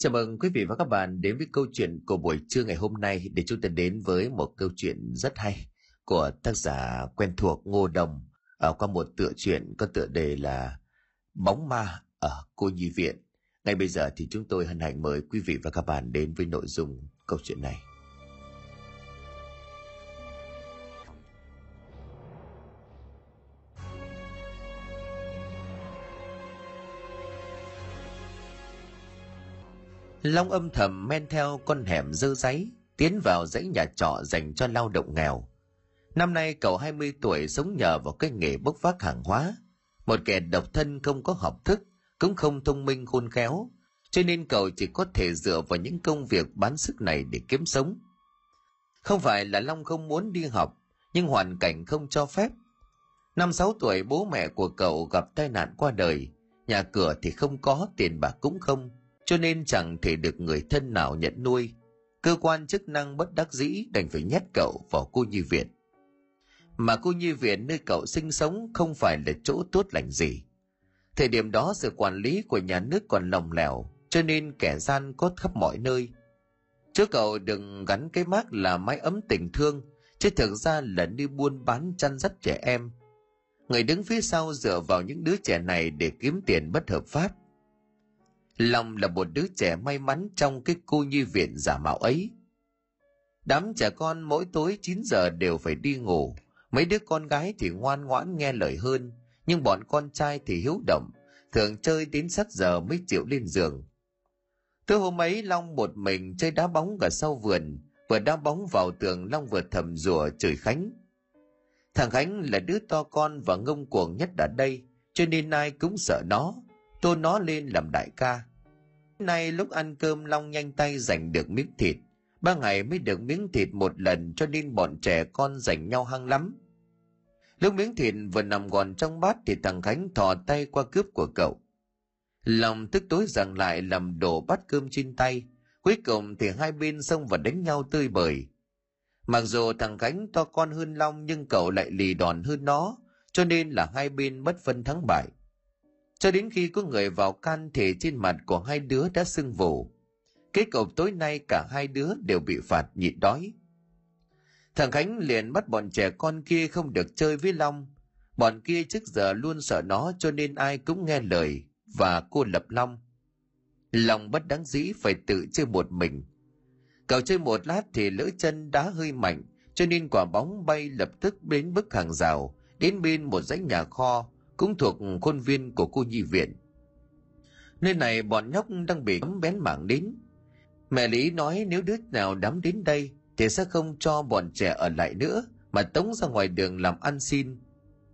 Chào mừng quý vị và các bạn đến với câu chuyện của buổi trưa ngày hôm nay để chúng ta đến với một câu chuyện rất hay của tác giả quen thuộc Ngô Đồng ở qua một tựa truyện có tựa đề là Bóng ma ở cô nhi viện. Ngay bây giờ thì chúng tôi hân hạnh mời quý vị và các bạn đến với nội dung câu chuyện này. Long âm thầm men theo con hẻm dơ giấy, tiến vào dãy nhà trọ dành cho lao động nghèo. Năm nay cậu 20 tuổi sống nhờ vào cái nghề bốc vác hàng hóa. Một kẻ độc thân không có học thức, cũng không thông minh khôn khéo, cho nên cậu chỉ có thể dựa vào những công việc bán sức này để kiếm sống. Không phải là Long không muốn đi học, nhưng hoàn cảnh không cho phép. Năm sáu tuổi bố mẹ của cậu gặp tai nạn qua đời, nhà cửa thì không có, tiền bạc cũng không, cho nên chẳng thể được người thân nào nhận nuôi. Cơ quan chức năng bất đắc dĩ đành phải nhét cậu vào cô nhi viện. Mà cô nhi viện nơi cậu sinh sống không phải là chỗ tốt lành gì. Thời điểm đó sự quản lý của nhà nước còn lỏng lẻo, cho nên kẻ gian có khắp mọi nơi. Chứ cậu đừng gắn cái mác là mái ấm tình thương, chứ thực ra là đi buôn bán chăn dắt trẻ em. Người đứng phía sau dựa vào những đứa trẻ này để kiếm tiền bất hợp pháp – Long là một đứa trẻ may mắn trong cái cô nhi viện giả mạo ấy. Đám trẻ con mỗi tối 9 giờ đều phải đi ngủ. Mấy đứa con gái thì ngoan ngoãn nghe lời hơn, nhưng bọn con trai thì hiếu động, thường chơi đến sát giờ mới chịu lên giường. Tối hôm ấy Long một mình chơi đá bóng ở sau vườn, vừa đá bóng vào tường Long vừa thầm rủa chửi Khánh. Thằng Khánh là đứa to con và ngông cuồng nhất ở đây, cho nên ai cũng sợ nó, tôn nó lên làm đại ca. Nay lúc ăn cơm Long nhanh tay giành được miếng thịt. Ba ngày mới được miếng thịt một lần cho nên bọn trẻ con giành nhau hăng lắm. Lúc miếng thịt vừa nằm gọn trong bát thì thằng Khánh thò tay qua cướp của cậu. Lòng tức tối rằng lại làm đổ bát cơm trên tay. Cuối cùng thì hai bên xông và đánh nhau tươi bời. Mặc dù thằng Khánh to con hơn Long nhưng cậu lại lì đòn hơn nó, cho nên là hai bên bất phân thắng bại. Cho đến khi có người vào can thì trên mặt của hai đứa đã sưng vù. Kết cục tối nay cả hai đứa đều bị phạt nhịn đói. Thằng Khánh liền bắt bọn trẻ con kia không được chơi với Long. Bọn kia trước giờ luôn sợ nó cho nên ai cũng nghe lời và cô lập Long. Long bất đáng dĩ phải tự chơi một mình. Cậu chơi một lát thì lỡ chân đá hơi mạnh, cho nên quả bóng bay lập tức đến bức hàng rào, đến bên một dãy nhà kho cũng thuộc khuôn viên của cô nhi viện. Nơi này bọn nhóc đang bị cấm bén mảng đến. Mẹ Lý nói nếu đứa nào đám đến đây thì sẽ không cho bọn trẻ ở lại nữa mà tống ra ngoài đường làm ăn xin.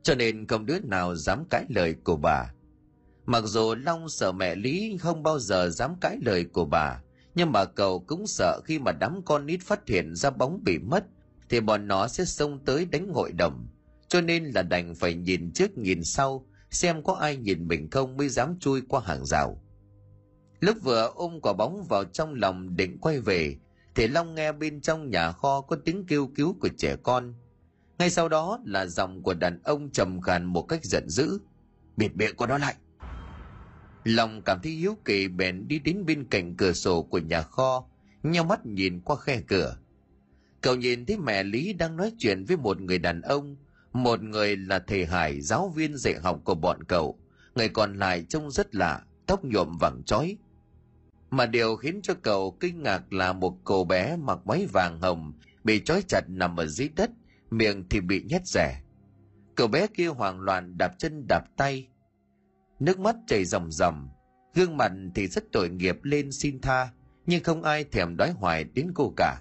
Cho nên không đứa nào dám cãi lời của bà. Mặc dù Long sợ mẹ Lý không bao giờ dám cãi lời của bà, nhưng mà cậu cũng sợ khi mà đám con nít phát hiện ra bóng bị mất thì bọn nó sẽ xông tới đánh hội đồng cho nên là đành phải nhìn trước nhìn sau, xem có ai nhìn mình không mới dám chui qua hàng rào. Lúc vừa ôm quả bóng vào trong lòng định quay về, thì long nghe bên trong nhà kho có tiếng kêu cứu của trẻ con. Ngay sau đó là giọng của đàn ông trầm khàn một cách giận dữ. Bịt miệng của nó lại. Long cảm thấy hiếu kỳ bèn đi đến bên cạnh cửa sổ của nhà kho nhau mắt nhìn qua khe cửa. Cậu nhìn thấy mẹ lý đang nói chuyện với một người đàn ông một người là thầy Hải, giáo viên dạy học của bọn cậu, người còn lại trông rất lạ, tóc nhuộm vàng chói. Mà điều khiến cho cậu kinh ngạc là một cô bé mặc váy vàng hồng, bị trói chặt nằm ở dưới đất, miệng thì bị nhét rẻ. Cậu bé kia hoảng loạn đạp chân đạp tay, nước mắt chảy ròng ròng, gương mặt thì rất tội nghiệp lên xin tha, nhưng không ai thèm đói hoài đến cô cả.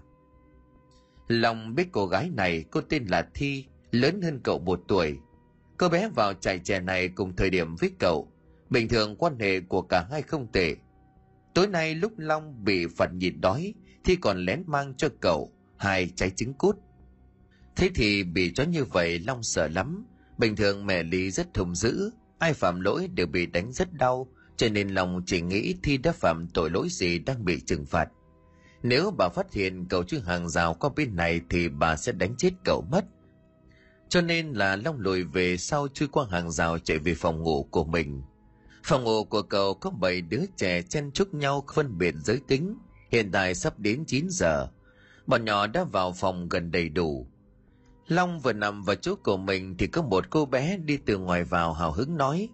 Lòng biết cô gái này cô tên là Thi, lớn hơn cậu một tuổi. Cô bé vào trại trẻ này cùng thời điểm với cậu. Bình thường quan hệ của cả hai không tệ. Tối nay lúc Long bị phạt nhịn đói thì còn lén mang cho cậu hai trái trứng cút. Thế thì bị chó như vậy Long sợ lắm. Bình thường mẹ Lý rất thùng dữ, ai phạm lỗi đều bị đánh rất đau, cho nên Long chỉ nghĩ Thi đã phạm tội lỗi gì đang bị trừng phạt. Nếu bà phát hiện cậu chưa hàng rào qua bên này thì bà sẽ đánh chết cậu mất. Cho nên là Long lùi về sau chui qua hàng rào chạy về phòng ngủ của mình. Phòng ngủ của cậu có bảy đứa trẻ chen chúc nhau phân biệt giới tính. Hiện tại sắp đến 9 giờ. Bọn nhỏ đã vào phòng gần đầy đủ. Long vừa nằm vào chỗ của mình thì có một cô bé đi từ ngoài vào hào hứng nói.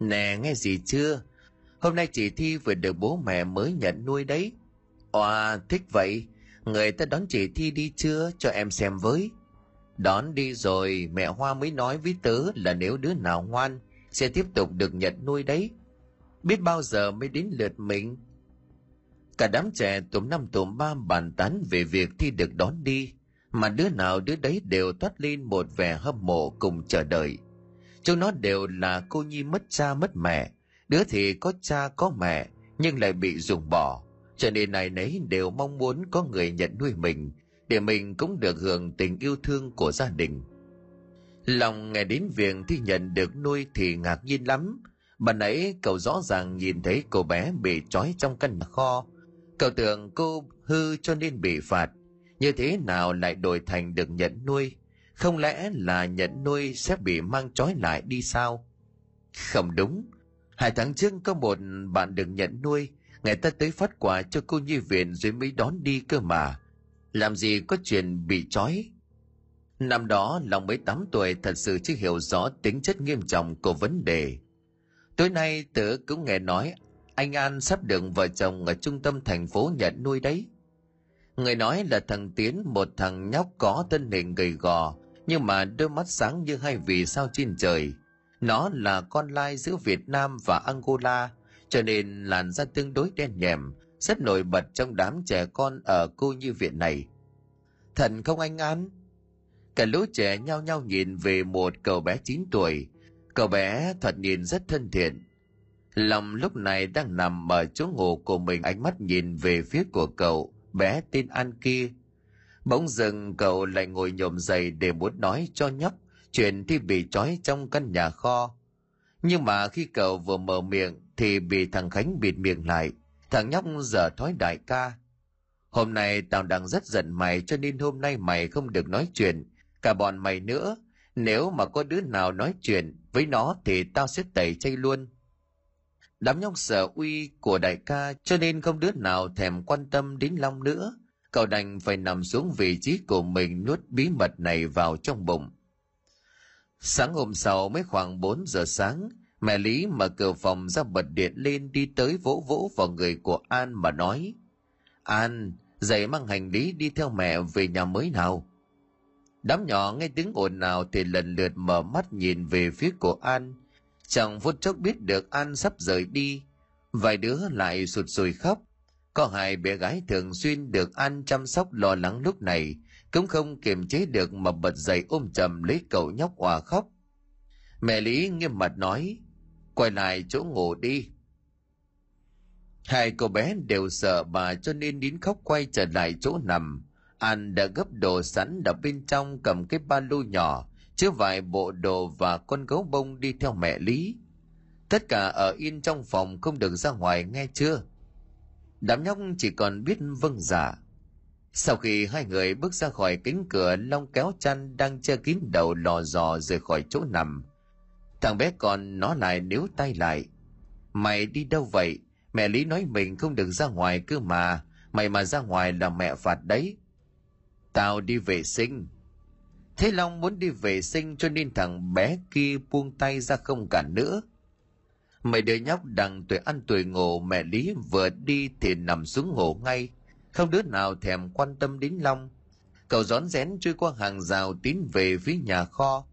Nè, nghe gì chưa? Hôm nay chị Thi vừa được bố mẹ mới nhận nuôi đấy. Òa thích vậy. Người ta đón chị Thi đi chưa cho em xem với. Đón đi rồi mẹ Hoa mới nói với tớ là nếu đứa nào ngoan sẽ tiếp tục được nhận nuôi đấy. Biết bao giờ mới đến lượt mình. Cả đám trẻ tụm năm tụm ba bàn tán về việc Thi được đón đi mà đứa nào đứa đấy đều toát lên một vẻ hâm mộ cùng chờ đợi. Chúng nó đều là cô nhi mất cha mất mẹ, đứa thì có cha có mẹ nhưng lại bị dùng bỏ, cho nên này nấy đều mong muốn có người nhận nuôi mình để mình cũng được hưởng tình yêu thương của gia đình. Lòng nghe đến việc thi nhận được nuôi thì ngạc nhiên lắm. Bà nãy cậu rõ ràng nhìn thấy cô bé bị trói trong căn nhà kho. Cậu tưởng cô hư cho nên bị phạt. Như thế nào lại đổi thành được nhận nuôi? Không lẽ là nhận nuôi sẽ bị mang trói lại đi sao? Không đúng. Hai tháng trước có một bạn được nhận nuôi. Người ta tới phát quà cho cô nhi viện rồi mới đón đi cơ mà. Làm gì có chuyện bị trói? Năm đó, lòng mới tám tuổi thật sự chưa hiểu rõ tính chất nghiêm trọng của vấn đề. Tối nay tớ cũng nghe nói anh An sắp được vợ chồng ở trung tâm thành phố nhận nuôi đấy. Người nói là thằng Tiến, một thằng nhóc có thân hình gầy gò, nhưng mà đôi mắt sáng như hai vì sao trên trời. Nó là con lai giữa Việt Nam và Angola, cho nên làn da tương đối đen nhèm, rất nổi bật trong đám trẻ con ở cô như viện này. Thần không anh An? Cả lũ trẻ nhao nhao nhìn về một cậu bé 9 tuổi. Cậu bé thật nhìn rất thân thiện. Lòng lúc này đang nằm ở chỗ ngủ của mình ánh mắt nhìn về phía của cậu, bé tên An kia. Bỗng dừng cậu lại ngồi nhổm dậy để muốn nói cho nhóc chuyện thì bị trói trong căn nhà kho. Nhưng mà khi cậu vừa mở miệng thì bị thằng Khánh bịt miệng lại. Thằng nhóc giờ thói đại ca. Hôm nay tao đang rất giận mày cho nên hôm nay mày không được nói chuyện. Cả bọn mày nữa. Nếu mà có đứa nào nói chuyện với nó thì tao sẽ tẩy chay luôn. Đám nhóc sợ uy của đại ca cho nên không đứa nào thèm quan tâm đến Long nữa. Cậu đành phải nằm xuống vị trí của mình nuốt bí mật này vào trong bụng. Sáng hôm sau mới khoảng 4 giờ sáng, mẹ Lý mở cửa phòng ra bật điện lên đi tới vỗ vỗ vào người của An mà nói. An, dậy mang hành lý đi theo mẹ về nhà mới nào. Đám nhỏ nghe tiếng ồn nào thì lần lượt mở mắt nhìn về phía của An. Chẳng phút chốc biết được An sắp rời đi. Vài đứa lại sụt sùi khóc. Có hai bé gái thường xuyên được An chăm sóc lo lắng lúc này, cũng không kiềm chế được mà bật dậy ôm chầm lấy cậu nhóc hòa khóc. Mẹ Lý nghiêm mặt nói, quay lại chỗ ngủ đi. Hai cô bé đều sợ bà cho nên đến khóc quay trở lại chỗ nằm. An đã gấp đồ sẵn đập bên trong cầm cái ba lô nhỏ, chứa vài bộ đồ và con gấu bông đi theo mẹ Lý. Tất cả ở yên trong phòng không được ra ngoài nghe chưa? Đám nhóc chỉ còn biết vâng giả. Sau khi hai người bước ra khỏi cánh cửa, Long kéo chăn đang che kín đầu lò dò rời khỏi chỗ nằm. Thằng bé còn nó lại níu tay lại. Mày đi đâu vậy? Mẹ Lý nói mình không được ra ngoài cơ mà. Mày mà ra ngoài là mẹ phạt đấy. Tao đi vệ sinh. Thế Long muốn đi vệ sinh cho nên thằng bé kia buông tay ra không cản nữa. Mấy đứa nhóc đằng tuổi ăn tuổi ngủ, mẹ Lý vừa đi thì nằm xuống ngủ ngay. Không đứa nào thèm quan tâm đến Long. Cậu rón rén trôi qua hàng rào tiến về phía nhà kho.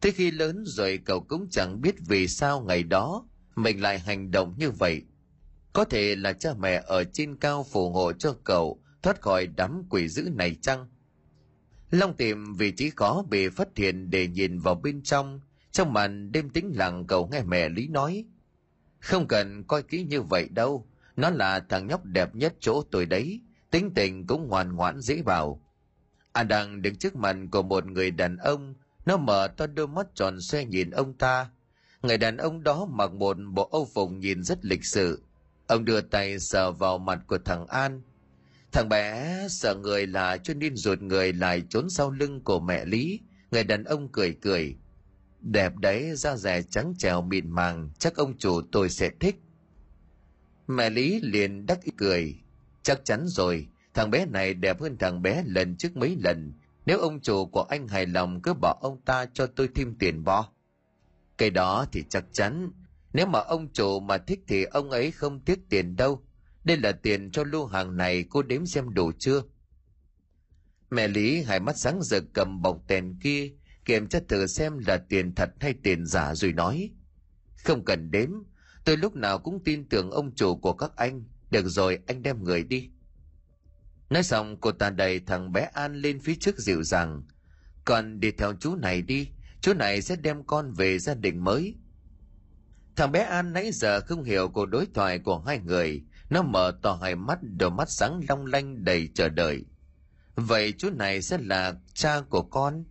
Thế khi lớn rồi cậu cũng chẳng biết vì sao ngày đó mình lại hành động như vậy. Có thể là cha mẹ ở trên cao phù hộ cho cậu, thoát khỏi đám quỷ dữ này chăng? Long tìm vị trí khó bị phát hiện để nhìn vào bên trong. Trong màn đêm tĩnh lặng, cậu nghe mẹ Lý nói. Không cần coi kỹ như vậy đâu. Nó là thằng nhóc đẹp nhất chỗ tôi đấy. Tính tình cũng ngoan ngoãn dễ bảo. À đang đứng trước mặt của một người đàn ông. Nó mở to đôi mắt tròn xe nhìn ông ta. Người đàn ông đó mặc một bộ âu phục nhìn rất lịch sự. Ông đưa tay sờ vào mặt của thằng An Thằng bé sợ người là cho nên ruột người lại trốn sau lưng của mẹ Lý. Người đàn ông cười cười. Đẹp đấy, da rẻ trắng trèo mịn màng, chắc ông chủ tôi sẽ thích. Mẹ Lý liền đắc ý cười. Chắc chắn rồi, thằng bé này đẹp hơn thằng bé lần trước mấy lần. Nếu ông chủ của anh hài lòng cứ bỏ ông ta cho tôi thêm tiền bo. Cái đó thì chắc chắn. Nếu mà ông chủ mà thích thì ông ấy không tiếc tiền đâu. Đây là tiền cho lô hàng này cô đếm xem đủ chưa? Mẹ Lý hai mắt sáng rực cầm bọc tiền kia, kiểm tra thử xem là tiền thật hay tiền giả rồi nói. Không cần đếm, tôi lúc nào cũng tin tưởng ông chủ của các anh. Được rồi, anh đem người đi. Nói xong cô ta đẩy thằng bé An lên phía trước dịu dàng. Còn đi theo chú này đi, chú này sẽ đem con về gia đình mới. Thằng bé An nãy giờ không hiểu cuộc đối thoại của hai người. Nó mở to hai mắt, đôi mắt sáng long lanh đầy chờ đợi. Vậy chú này sẽ là cha của con?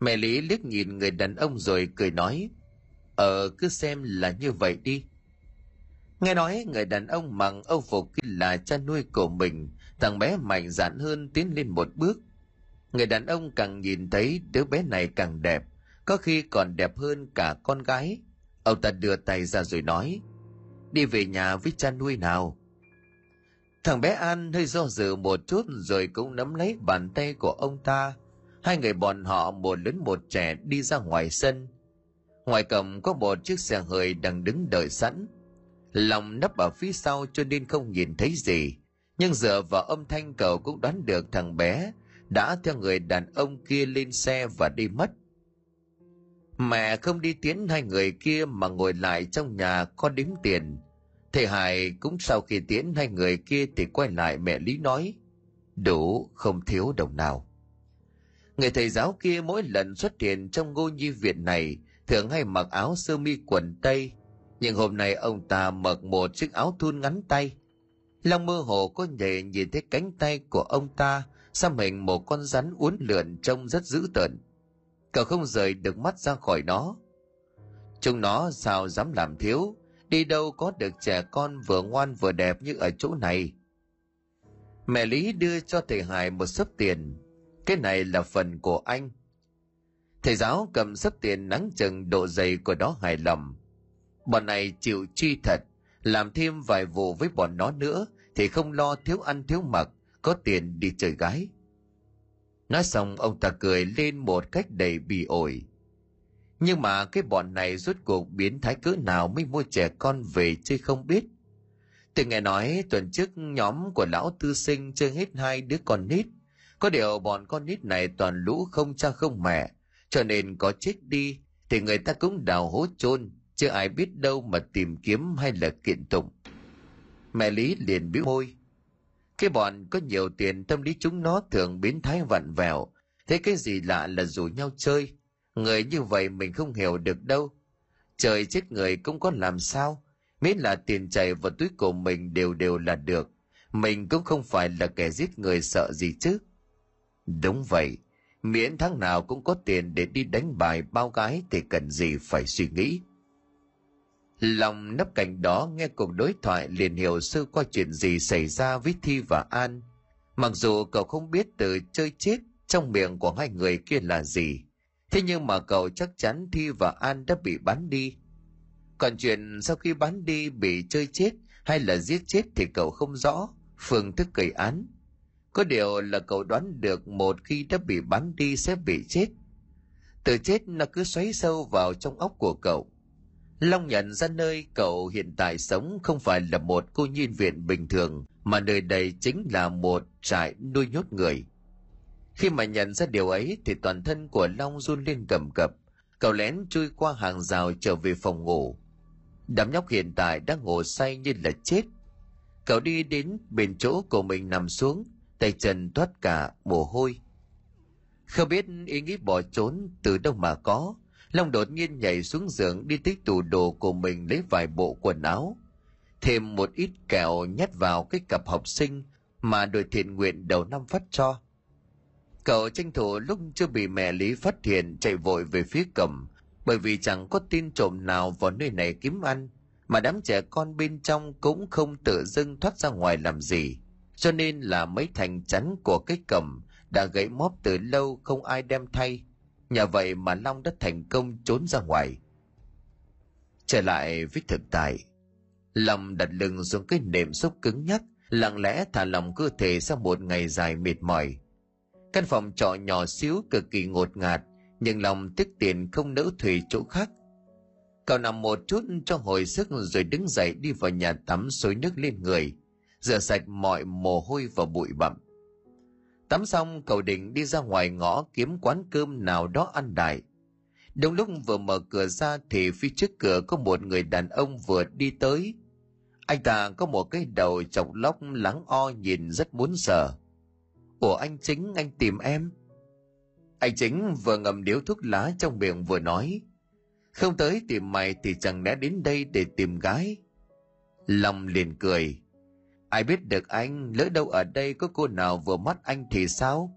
Mẹ Lý liếc nhìn người đàn ông rồi cười nói. Ờ, cứ xem là như vậy đi. Nghe nói người đàn ông mặc âu phục là cha nuôi của mình, thằng bé mạnh dạn hơn tiến lên một bước. Người đàn ông càng nhìn thấy đứa bé này càng đẹp, có khi còn đẹp hơn cả con gái. Ông ta đưa tay ra rồi nói, đi về nhà với cha nuôi nào. Thằng bé An hơi do dự một chút rồi cũng nắm lấy bàn tay của ông ta. Hai người bọn họ một lớn một trẻ đi ra ngoài sân. Ngoài cổng có một chiếc xe hơi đang đứng đợi sẵn. Lòng nấp ở phía sau cho nên không nhìn thấy gì. Nhưng dựa vào âm thanh cậu cũng đoán được thằng bé đã theo người đàn ông kia lên xe và đi mất. Mẹ không đi tiến hai người kia mà ngồi lại trong nhà có đếm tiền. Thầy Hải cũng sau khi tiến hai người kia thì quay lại mẹ Lý nói. Đủ, không thiếu đồng nào. Người thầy giáo kia mỗi lần xuất hiện trong ngôi nhi viện này thường hay mặc áo sơ mi quần tây. Nhưng hôm nay ông ta mặc một chiếc áo thun ngắn tay. Long mơ hồ có thể nhìn thấy cánh tay của ông ta xăm hình một con rắn uốn lượn trông rất dữ tợn. Cậu không rời được mắt ra khỏi nó. Chúng nó sao dám làm thiếu, đi đâu có được trẻ con vừa ngoan vừa đẹp như ở chỗ này. Mẹ Lý đưa cho thầy Hải một sấp tiền. Cái này là phần của anh. Thầy giáo cầm sấp tiền nắng chừng độ dày của đó hài lòng. Bọn này chịu chi thật, làm thêm vài vụ với bọn nó nữa thì không lo thiếu ăn thiếu mặc, có tiền đi chơi gái. Nói xong ông ta cười lên một cách đầy bỉ ổi. Nhưng mà cái bọn này rốt cuộc biến thái cỡ nào mới mua trẻ con về chơi không biết. Tôi nghe nói tuần trước nhóm của lão tư sinh chơi hết hai đứa con nít. Có điều bọn con nít này toàn lũ không cha không mẹ, cho nên có chết đi thì người ta cũng đào hố chôn chứ ai biết đâu mà tìm kiếm hay là kiện tụng. Mẹ Lý liền bĩu môi. Cái bọn có nhiều tiền tâm lý chúng nó thường biến thái vặn vẹo, thế cái gì lạ là rủ nhau chơi. Người như vậy mình không hiểu được đâu. Trời chết người cũng có làm sao, miễn là tiền chảy vào túi của mình đều đều là được. Mình cũng không phải là kẻ giết người sợ gì chứ. Đúng vậy, miễn tháng nào cũng có tiền để đi đánh bài bao gái thì cần gì phải suy nghĩ. Lòng nấp cạnh đó nghe cuộc đối thoại liền hiểu sơ qua chuyện gì xảy ra với Thi và An. Mặc dù cậu không biết từ chơi chết trong miệng của hai người kia là gì, thế nhưng mà cậu chắc chắn Thi và An đã bị bán đi. Còn chuyện sau khi bán đi bị chơi chết hay là giết chết thì cậu không rõ phương thức gây án. Có điều là cậu đoán được một khi đã bị bán đi sẽ bị chết. Từ chết nó cứ xoáy sâu vào trong óc của cậu Long nhận ra nơi cậu hiện tại sống không phải là một cô nhiên viện bình thường, mà nơi đây chính là một trại nuôi nhốt người. Khi mà nhận ra điều ấy thì toàn thân của Long run lên cầm cập, cậu lén chui qua hàng rào trở về phòng ngủ. Đám nhóc hiện tại đang ngủ say như là chết. Cậu đi đến bên chỗ của mình nằm xuống, tay chân thoát cả mồ hôi. Không biết ý nghĩ bỏ trốn từ đâu mà có, Long đột nhiên nhảy xuống giường đi tích tủ đồ của mình lấy vài bộ quần áo. Thêm một ít kẹo nhét vào cái cặp học sinh mà đội thiện nguyện đầu năm phát cho. Cậu tranh thủ lúc chưa bị mẹ Lý phát hiện chạy vội về phía cầm, bởi vì chẳng có tin trộm nào vào nơi này kiếm ăn, mà đám trẻ con bên trong cũng không tự dưng thoát ra ngoài làm gì. Cho nên là mấy thành chắn của cái cầm đã gãy móp từ lâu không ai đem thay Nhờ vậy mà Long đã thành công trốn ra ngoài. Trở lại với thực tại, Long đặt lưng xuống cái nệm xúc cứng nhắc, lặng lẽ thả lòng cơ thể sau một ngày dài mệt mỏi. Căn phòng trọ nhỏ xíu cực kỳ ngột ngạt, nhưng lòng tiếc tiền không nỡ thuê chỗ khác. Cậu nằm một chút cho hồi sức rồi đứng dậy đi vào nhà tắm xối nước lên người, rửa sạch mọi mồ hôi và bụi bặm. Tắm xong, cậu định đi ra ngoài ngõ kiếm quán cơm nào đó ăn đại. Đúng lúc vừa mở cửa ra thì phía trước cửa có một người đàn ông vừa đi tới. Anh ta có một cái đầu chọc lóc lắng o nhìn rất muốn sợ. Ủa anh chính, anh tìm em? Anh chính vừa ngầm điếu thuốc lá trong miệng vừa nói. Không tới tìm mày thì chẳng lẽ đến đây để tìm gái. Long liền cười. Ai biết được anh, lỡ đâu ở đây có cô nào vừa mắt anh thì sao?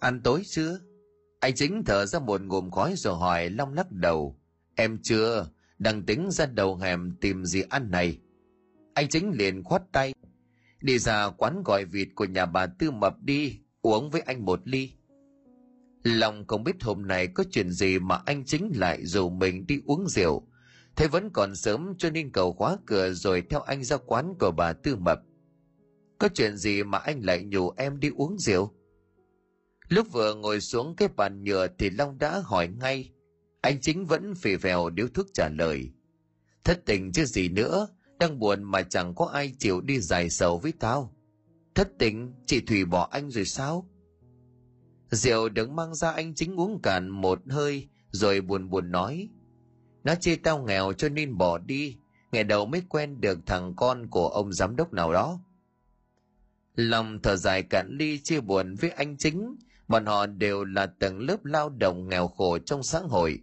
Ăn tối chưa? Anh chính thở ra một ngụm khói rồi hỏi Long lắc đầu. Em chưa, đang tính ra đầu hẻm tìm gì ăn này. Anh chính liền khoát tay. Đi ra quán gọi vịt của nhà bà Tư Mập đi, uống với anh một ly. Long không biết hôm nay có chuyện gì mà anh chính lại rủ mình đi uống rượu. Thế vẫn còn sớm cho nên cầu khóa cửa rồi theo anh ra quán của bà Tư Mập. Có chuyện gì mà anh lại nhủ em đi uống rượu? Lúc vừa ngồi xuống cái bàn nhựa thì Long đã hỏi ngay. Anh chính vẫn phì phèo điếu thuốc trả lời. Thất tình chứ gì nữa, đang buồn mà chẳng có ai chịu đi dài sầu với tao. Thất tình, chị Thủy bỏ anh rồi sao? Rượu được mang ra anh chính uống cạn một hơi rồi buồn buồn nói. Nó chê tao nghèo cho nên bỏ đi, ngày đầu mới quen được thằng con của ông giám đốc nào đó. Lòng thở dài cạn ly chia buồn với anh chính, bọn họ đều là tầng lớp lao động nghèo khổ trong xã hội.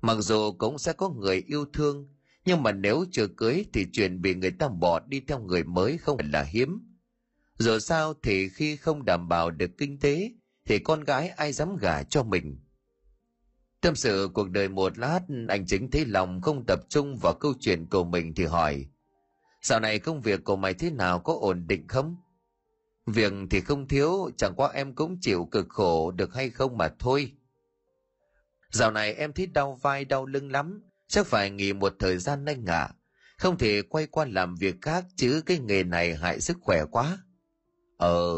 Mặc dù cũng sẽ có người yêu thương, nhưng mà nếu chưa cưới thì chuyện bị người ta bỏ đi theo người mới không phải là hiếm. Dù sao thì khi không đảm bảo được kinh tế thì con gái ai dám gả cho mình. Tâm sự cuộc đời một lát, anh chính thấy lòng không tập trung vào câu chuyện của mình thì hỏi. Dạo này công việc của mày thế nào có ổn định không? Việc thì không thiếu, chẳng qua em cũng chịu cực khổ được hay không mà thôi. Dạo này em thấy đau vai đau lưng lắm, chắc phải nghỉ một thời gian anh ạ. Không thể quay qua làm việc khác chứ cái nghề này hại sức khỏe quá. Ờ,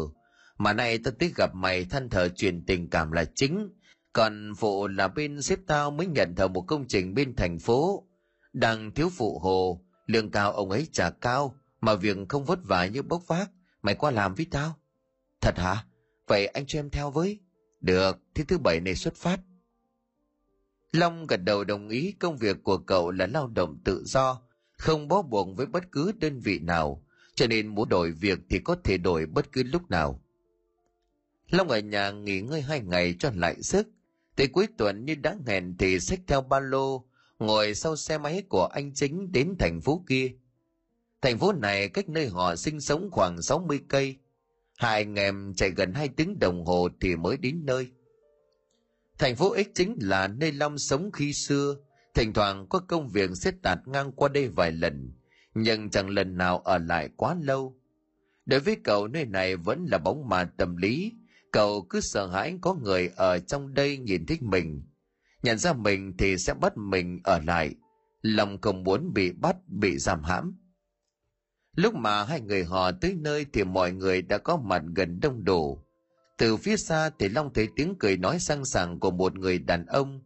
mà nay tao thích gặp mày thân thờ truyền tình cảm là chính, còn phụ là bên xếp tao mới nhận thầu một công trình bên thành phố. Đang thiếu phụ hồ, lương cao ông ấy trả cao, mà việc không vất vả như bốc vác, mày qua làm với tao. Thật hả? Vậy anh cho em theo với. Được, thế thứ bảy này xuất phát. Long gật đầu đồng ý công việc của cậu là lao động tự do, không bó buộc với bất cứ đơn vị nào, cho nên muốn đổi việc thì có thể đổi bất cứ lúc nào. Long ở nhà nghỉ ngơi hai ngày cho lại sức. Tới cuối tuần như đã hẹn thì xách theo ba lô, ngồi sau xe máy của anh chính đến thành phố kia. Thành phố này cách nơi họ sinh sống khoảng 60 cây. Hai anh em chạy gần hai tiếng đồng hồ thì mới đến nơi. Thành phố X chính là nơi Long sống khi xưa, thỉnh thoảng có công việc xếp tạt ngang qua đây vài lần, nhưng chẳng lần nào ở lại quá lâu. Đối với cậu nơi này vẫn là bóng mà tâm lý, cậu cứ sợ hãi có người ở trong đây nhìn thích mình. Nhận ra mình thì sẽ bắt mình ở lại. Lòng không muốn bị bắt, bị giam hãm. Lúc mà hai người họ tới nơi thì mọi người đã có mặt gần đông đủ từ phía xa thì long thấy tiếng cười nói sang sảng của một người đàn ông.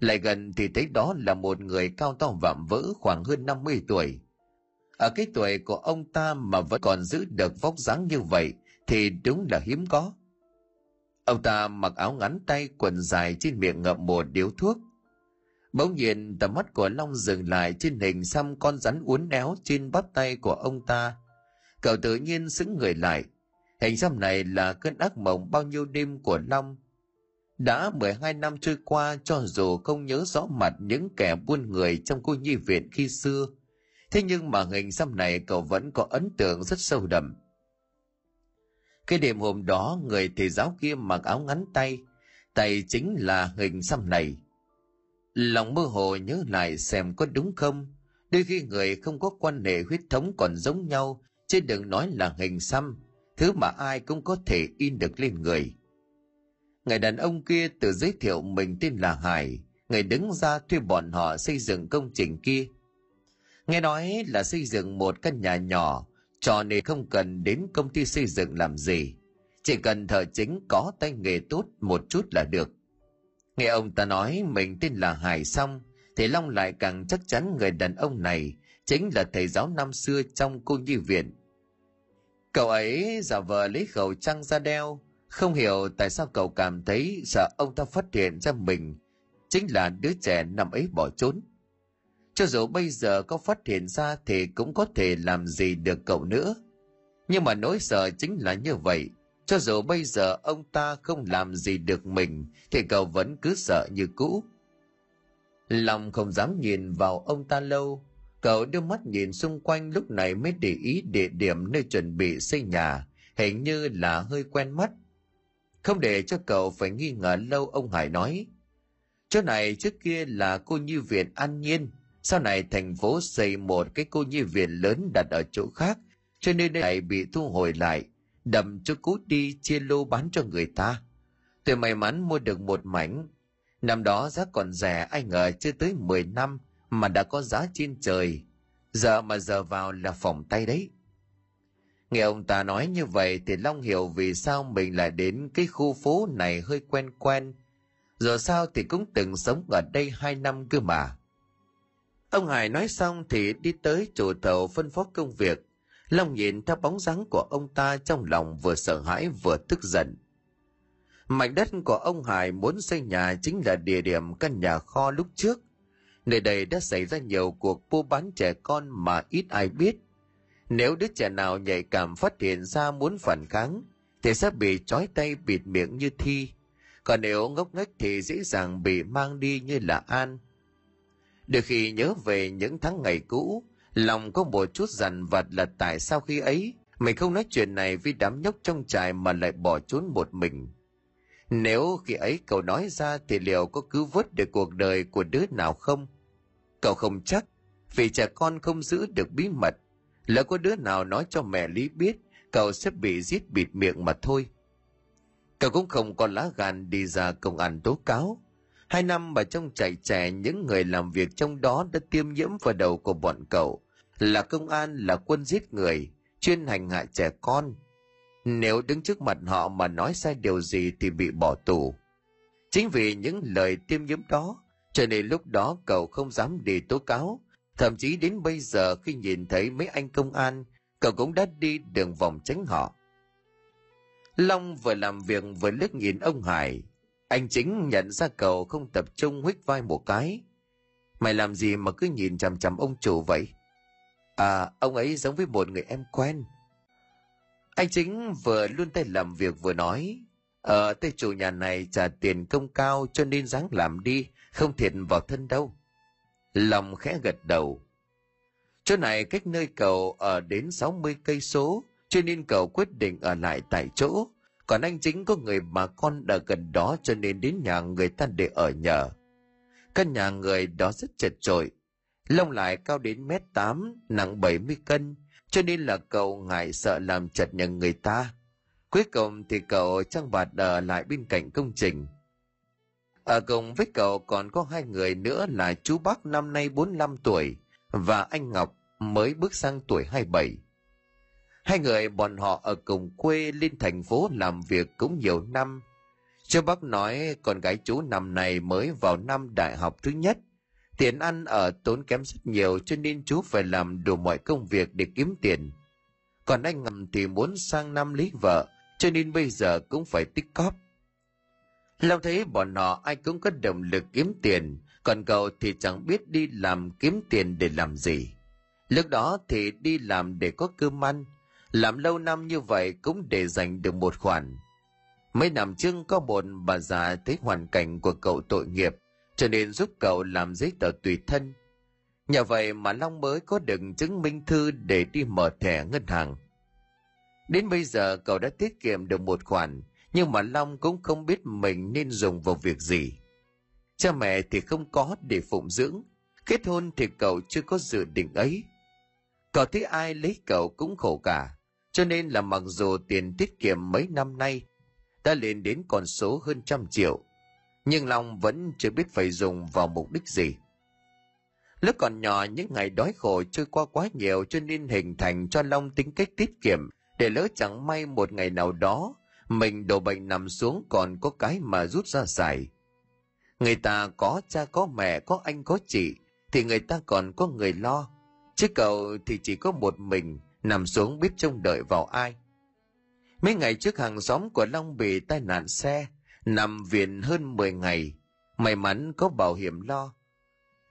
Lại gần thì thấy đó là một người cao to vạm vỡ khoảng hơn 50 tuổi. Ở cái tuổi của ông ta mà vẫn còn giữ được vóc dáng như vậy thì đúng là hiếm có. Ông ta mặc áo ngắn tay, quần dài trên miệng ngậm một điếu thuốc. Bỗng nhiên, tầm mắt của Long dừng lại trên hình xăm con rắn uốn éo trên bắp tay của ông ta. Cậu tự nhiên xứng người lại. Hình xăm này là cơn ác mộng bao nhiêu đêm của Long. Đã 12 năm trôi qua, cho dù không nhớ rõ mặt những kẻ buôn người trong cô nhi viện khi xưa. Thế nhưng mà hình xăm này cậu vẫn có ấn tượng rất sâu đậm cái đêm hôm đó người thầy giáo kia mặc áo ngắn tay, tay chính là hình xăm này. Lòng mơ hồ nhớ lại xem có đúng không, đôi khi người không có quan hệ huyết thống còn giống nhau, chứ đừng nói là hình xăm, thứ mà ai cũng có thể in được lên người. người đàn ông kia tự giới thiệu mình tên là Hải, người đứng ra thuê bọn họ xây dựng công trình kia. Nghe nói là xây dựng một căn nhà nhỏ, cho nên không cần đến công ty xây dựng làm gì. Chỉ cần thợ chính có tay nghề tốt một chút là được. Nghe ông ta nói mình tên là Hải xong, thì Long lại càng chắc chắn người đàn ông này chính là thầy giáo năm xưa trong cô nhi viện. Cậu ấy giả vờ lấy khẩu trang ra đeo, không hiểu tại sao cậu cảm thấy sợ ông ta phát hiện ra mình chính là đứa trẻ năm ấy bỏ trốn. Cho dù bây giờ có phát hiện ra thì cũng có thể làm gì được cậu nữa. Nhưng mà nỗi sợ chính là như vậy. Cho dù bây giờ ông ta không làm gì được mình, thì cậu vẫn cứ sợ như cũ. Lòng không dám nhìn vào ông ta lâu. Cậu đưa mắt nhìn xung quanh lúc này mới để ý địa điểm nơi chuẩn bị xây nhà. Hình như là hơi quen mắt. Không để cho cậu phải nghi ngờ lâu, ông Hải nói. Chỗ này trước kia là cô như viện an nhiên. Sau này thành phố xây một cái cô nhi viện lớn đặt ở chỗ khác. Cho nên nơi này bị thu hồi lại. Đầm cho cút đi chia lô bán cho người ta. Tôi may mắn mua được một mảnh. Năm đó giá còn rẻ, ai ngờ chưa tới 10 năm mà đã có giá trên trời. Giờ mà giờ vào là phòng tay đấy. Nghe ông ta nói như vậy thì Long hiểu vì sao mình lại đến cái khu phố này hơi quen quen. Giờ sao thì cũng từng sống ở đây hai năm cơ mà. Ông Hải nói xong thì đi tới chủ tàu phân phó công việc. Long nhìn theo bóng dáng của ông ta trong lòng vừa sợ hãi vừa tức giận. Mảnh đất của ông Hải muốn xây nhà chính là địa điểm căn nhà kho lúc trước. Nơi đây đã xảy ra nhiều cuộc mua bán trẻ con mà ít ai biết. Nếu đứa trẻ nào nhạy cảm phát hiện ra muốn phản kháng, thì sẽ bị trói tay bịt miệng như thi. Còn nếu ngốc nghếch thì dễ dàng bị mang đi như là An đôi khi nhớ về những tháng ngày cũ, lòng có một chút dằn vặt là tại sao khi ấy mình không nói chuyện này với đám nhóc trong trại mà lại bỏ trốn một mình. Nếu khi ấy cậu nói ra thì liệu có cứu vớt được cuộc đời của đứa nào không? Cậu không chắc, vì trẻ con không giữ được bí mật. Lỡ có đứa nào nói cho mẹ Lý biết, cậu sẽ bị giết bịt miệng mà thôi. Cậu cũng không có lá gan đi ra công an tố cáo. Hai năm bà trong chạy trẻ những người làm việc trong đó đã tiêm nhiễm vào đầu của bọn cậu. Là công an, là quân giết người, chuyên hành hạ trẻ con. Nếu đứng trước mặt họ mà nói sai điều gì thì bị bỏ tù. Chính vì những lời tiêm nhiễm đó, cho nên lúc đó cậu không dám đi tố cáo. Thậm chí đến bây giờ khi nhìn thấy mấy anh công an, cậu cũng đã đi đường vòng tránh họ. Long vừa làm việc vừa liếc nhìn ông Hải. Anh chính nhận ra cậu không tập trung huých vai một cái. Mày làm gì mà cứ nhìn chằm chằm ông chủ vậy? À, ông ấy giống với một người em quen. Anh chính vừa luôn tay làm việc vừa nói. Ờ, tay chủ nhà này trả tiền công cao cho nên dáng làm đi, không thiệt vào thân đâu. Lòng khẽ gật đầu. Chỗ này cách nơi cậu ở đến 60 cây số, cho nên cậu quyết định ở lại tại chỗ. Còn anh chính có người bà con ở gần đó cho nên đến nhà người ta để ở nhờ. Căn nhà người đó rất chật trội. Lông lại cao đến mét tám, nặng 70 cân, cho nên là cậu ngại sợ làm chật nhà người ta. Cuối cùng thì cậu trang bạt ở lại bên cạnh công trình. Ở cùng với cậu còn có hai người nữa là chú Bắc năm nay 45 tuổi và anh Ngọc mới bước sang tuổi 27. Hai người bọn họ ở cùng quê lên thành phố làm việc cũng nhiều năm. Chú bác nói con gái chú năm này mới vào năm đại học thứ nhất. Tiền ăn ở tốn kém rất nhiều cho nên chú phải làm đủ mọi công việc để kiếm tiền. Còn anh ngầm thì muốn sang năm lấy vợ cho nên bây giờ cũng phải tích cóp. Long thấy bọn họ ai cũng có động lực kiếm tiền, còn cậu thì chẳng biết đi làm kiếm tiền để làm gì. Lúc đó thì đi làm để có cơm ăn, làm lâu năm như vậy cũng để dành được một khoản. Mấy năm trước có một bà già thấy hoàn cảnh của cậu tội nghiệp, cho nên giúp cậu làm giấy tờ tùy thân. Nhờ vậy mà Long mới có được chứng minh thư để đi mở thẻ ngân hàng. Đến bây giờ cậu đã tiết kiệm được một khoản, nhưng mà Long cũng không biết mình nên dùng vào việc gì. Cha mẹ thì không có để phụng dưỡng, kết hôn thì cậu chưa có dự định ấy. Cậu thấy ai lấy cậu cũng khổ cả, cho nên là mặc dù tiền tiết kiệm mấy năm nay, đã lên đến con số hơn trăm triệu. Nhưng Long vẫn chưa biết phải dùng vào mục đích gì. Lúc còn nhỏ những ngày đói khổ trôi qua quá nhiều cho nên hình thành cho Long tính cách tiết kiệm để lỡ chẳng may một ngày nào đó mình đổ bệnh nằm xuống còn có cái mà rút ra xài. Người ta có cha có mẹ có anh có chị thì người ta còn có người lo. Chứ cậu thì chỉ có một mình nằm xuống biết trông đợi vào ai. Mấy ngày trước hàng xóm của Long bị tai nạn xe, nằm viện hơn 10 ngày. May mắn có bảo hiểm lo.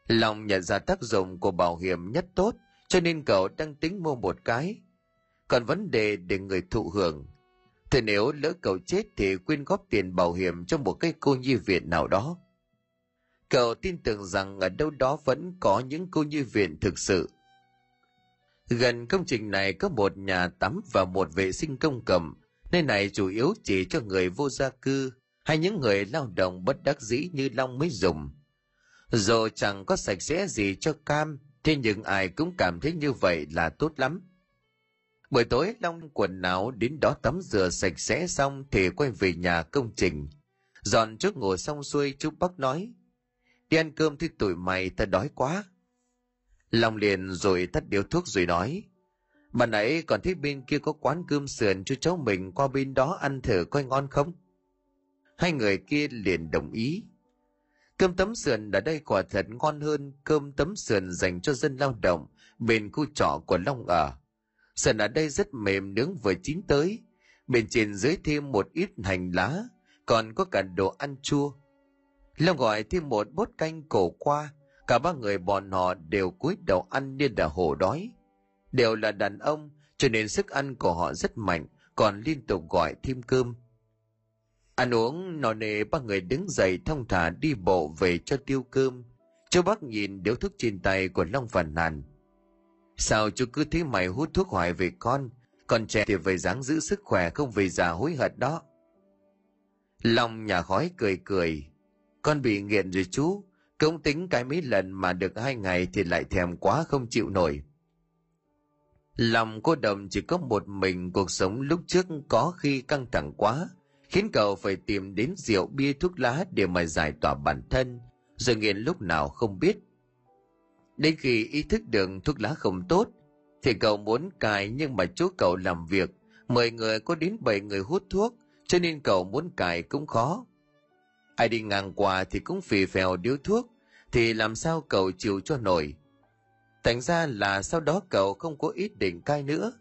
Long nhận ra tác dụng của bảo hiểm nhất tốt, cho nên cậu đang tính mua một cái. Còn vấn đề để người thụ hưởng. Thì nếu lỡ cậu chết thì quyên góp tiền bảo hiểm cho một cái cô nhi viện nào đó. Cậu tin tưởng rằng ở đâu đó vẫn có những cô nhi viện thực sự. Gần công trình này có một nhà tắm và một vệ sinh công cộng, nơi này chủ yếu chỉ cho người vô gia cư hay những người lao động bất đắc dĩ như Long mới dùng. Dù chẳng có sạch sẽ gì cho cam, thế nhưng ai cũng cảm thấy như vậy là tốt lắm. Buổi tối Long quần áo đến đó tắm rửa sạch sẽ xong thì quay về nhà công trình. Dọn trước ngồi xong xuôi chú Bắc nói, đi ăn cơm thì tụi mày ta đói quá. Long liền rồi tắt điếu thuốc rồi nói, bà nãy còn thấy bên kia có quán cơm sườn cho cháu mình qua bên đó ăn thử coi ngon không? Hai người kia liền đồng ý. Cơm tấm sườn ở đây quả thật ngon hơn cơm tấm sườn dành cho dân lao động bên khu trọ của Long ở. Sườn ở đây rất mềm nướng vừa chín tới, bên trên dưới thêm một ít hành lá, còn có cả đồ ăn chua. Long gọi thêm một bốt canh cổ qua, cả ba người bọn họ đều cúi đầu ăn như là hổ đói. Đều là đàn ông, cho nên sức ăn của họ rất mạnh, còn liên tục gọi thêm cơm. Ăn uống nò nề ba người đứng dậy thông thả đi bộ về cho tiêu cơm. chú bác nhìn điếu thuốc trên tay của Long phản nàn. Sao chú cứ thấy mày hút thuốc hoài về con, còn trẻ thì về dáng giữ sức khỏe không về già hối hận đó. Long nhà khói cười cười. Con bị nghiện rồi chú, cũng tính cái mấy lần mà được hai ngày thì lại thèm quá không chịu nổi. Lòng cô đồng chỉ có một mình cuộc sống lúc trước có khi căng thẳng quá, khiến cậu phải tìm đến rượu bia thuốc lá để mà giải tỏa bản thân, rồi nghiện lúc nào không biết. Đến khi ý thức được thuốc lá không tốt, thì cậu muốn cài nhưng mà chú cậu làm việc, mười người có đến bảy người hút thuốc, cho nên cậu muốn cài cũng khó. Ai đi ngang qua thì cũng phì phèo điếu thuốc, thì làm sao cậu chịu cho nổi. Thành ra là sau đó cậu không có ý định cai nữa.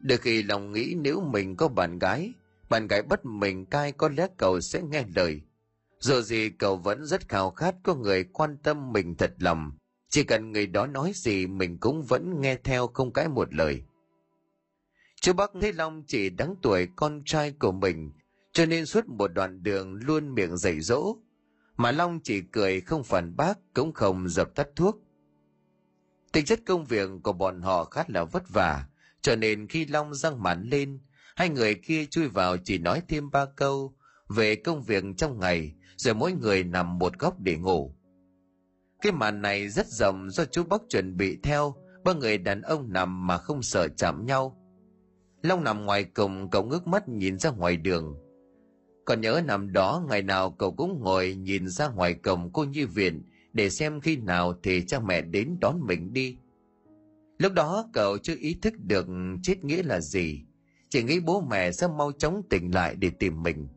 Được khi lòng nghĩ nếu mình có bạn gái, bạn gái bắt mình cai có lẽ cậu sẽ nghe lời. Dù gì cậu vẫn rất khao khát có người quan tâm mình thật lòng. Chỉ cần người đó nói gì mình cũng vẫn nghe theo không cãi một lời. Chú Bắc thấy Long chỉ đáng tuổi con trai của mình, cho nên suốt một đoạn đường luôn miệng dạy dỗ. Mà Long chỉ cười không phản bác, cũng không dập tắt thuốc. Tính chất công việc của bọn họ khá là vất vả, cho nên khi Long răng màn lên, hai người kia chui vào chỉ nói thêm ba câu về công việc trong ngày, rồi mỗi người nằm một góc để ngủ. Cái màn này rất rộng do chú Bắc chuẩn bị theo, ba người đàn ông nằm mà không sợ chạm nhau. Long nằm ngoài cùng cậu ngước mắt nhìn ra ngoài đường. Còn nhớ nằm đó ngày nào cậu cũng ngồi nhìn ra ngoài cổng cô nhi viện để xem khi nào thì cha mẹ đến đón mình đi. Lúc đó cậu chưa ý thức được chết nghĩa là gì, chỉ nghĩ bố mẹ sẽ mau chóng tỉnh lại để tìm mình.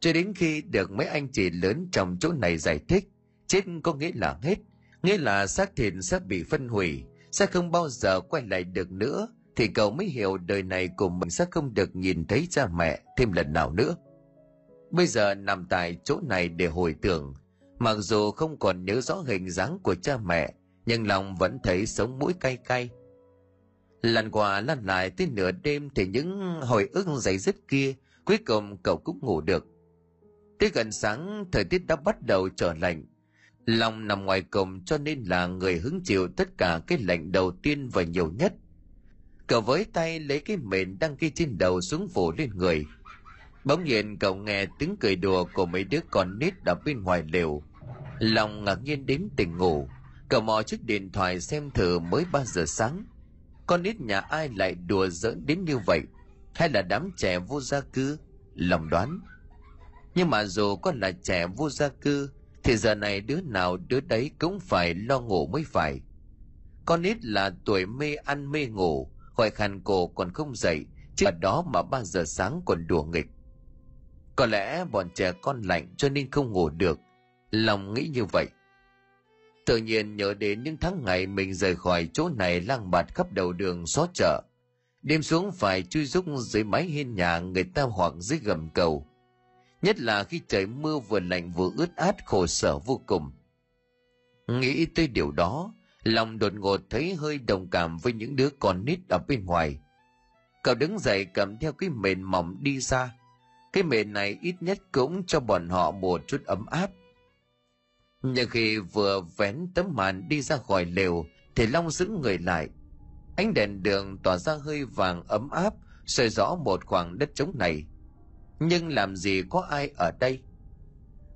Cho đến khi được mấy anh chị lớn trong chỗ này giải thích, chết có nghĩa là hết, nghĩa là xác thịt sẽ bị phân hủy, sẽ không bao giờ quay lại được nữa, thì cậu mới hiểu đời này của mình sẽ không được nhìn thấy cha mẹ thêm lần nào nữa. Bây giờ nằm tại chỗ này để hồi tưởng, mặc dù không còn nhớ rõ hình dáng của cha mẹ, nhưng lòng vẫn thấy sống mũi cay cay. Lần qua lần lại tới nửa đêm thì những hồi ức dày dứt kia, cuối cùng cậu cũng ngủ được. Tới gần sáng, thời tiết đã bắt đầu trở lạnh. Lòng nằm ngoài cổng cho nên là người hứng chịu tất cả cái lạnh đầu tiên và nhiều nhất. Cậu với tay lấy cái mền đang ghi trên đầu xuống phủ lên người. Bỗng nhiên cậu nghe tiếng cười đùa của mấy đứa con nít ở bên ngoài lều. Lòng ngạc nhiên đến tỉnh ngủ. Cậu mò chiếc điện thoại xem thử mới 3 giờ sáng. Con nít nhà ai lại đùa giỡn đến như vậy? Hay là đám trẻ vô gia cư? Lòng đoán. Nhưng mà dù có là trẻ vô gia cư, thì giờ này đứa nào đứa đấy cũng phải lo ngủ mới phải. Con nít là tuổi mê ăn mê ngủ, khỏi khàn cổ còn không dậy, chứ ở đó mà ba giờ sáng còn đùa nghịch. Có lẽ bọn trẻ con lạnh cho nên không ngủ được, lòng nghĩ như vậy. Tự nhiên nhớ đến những tháng ngày mình rời khỏi chỗ này lang bạt khắp đầu đường xó chợ. Đêm xuống phải chui rúc dưới mái hiên nhà người ta hoặc dưới gầm cầu. Nhất là khi trời mưa vừa lạnh vừa ướt át khổ sở vô cùng. Nghĩ tới điều đó, lòng đột ngột thấy hơi đồng cảm với những đứa con nít ở bên ngoài. Cậu đứng dậy cầm theo cái mền mỏng đi ra. Cái mền này ít nhất cũng cho bọn họ một chút ấm áp. Nhưng khi vừa vén tấm màn đi ra khỏi lều thì Long giữ người lại. Ánh đèn đường tỏa ra hơi vàng ấm áp soi rõ một khoảng đất trống này. Nhưng làm gì có ai ở đây?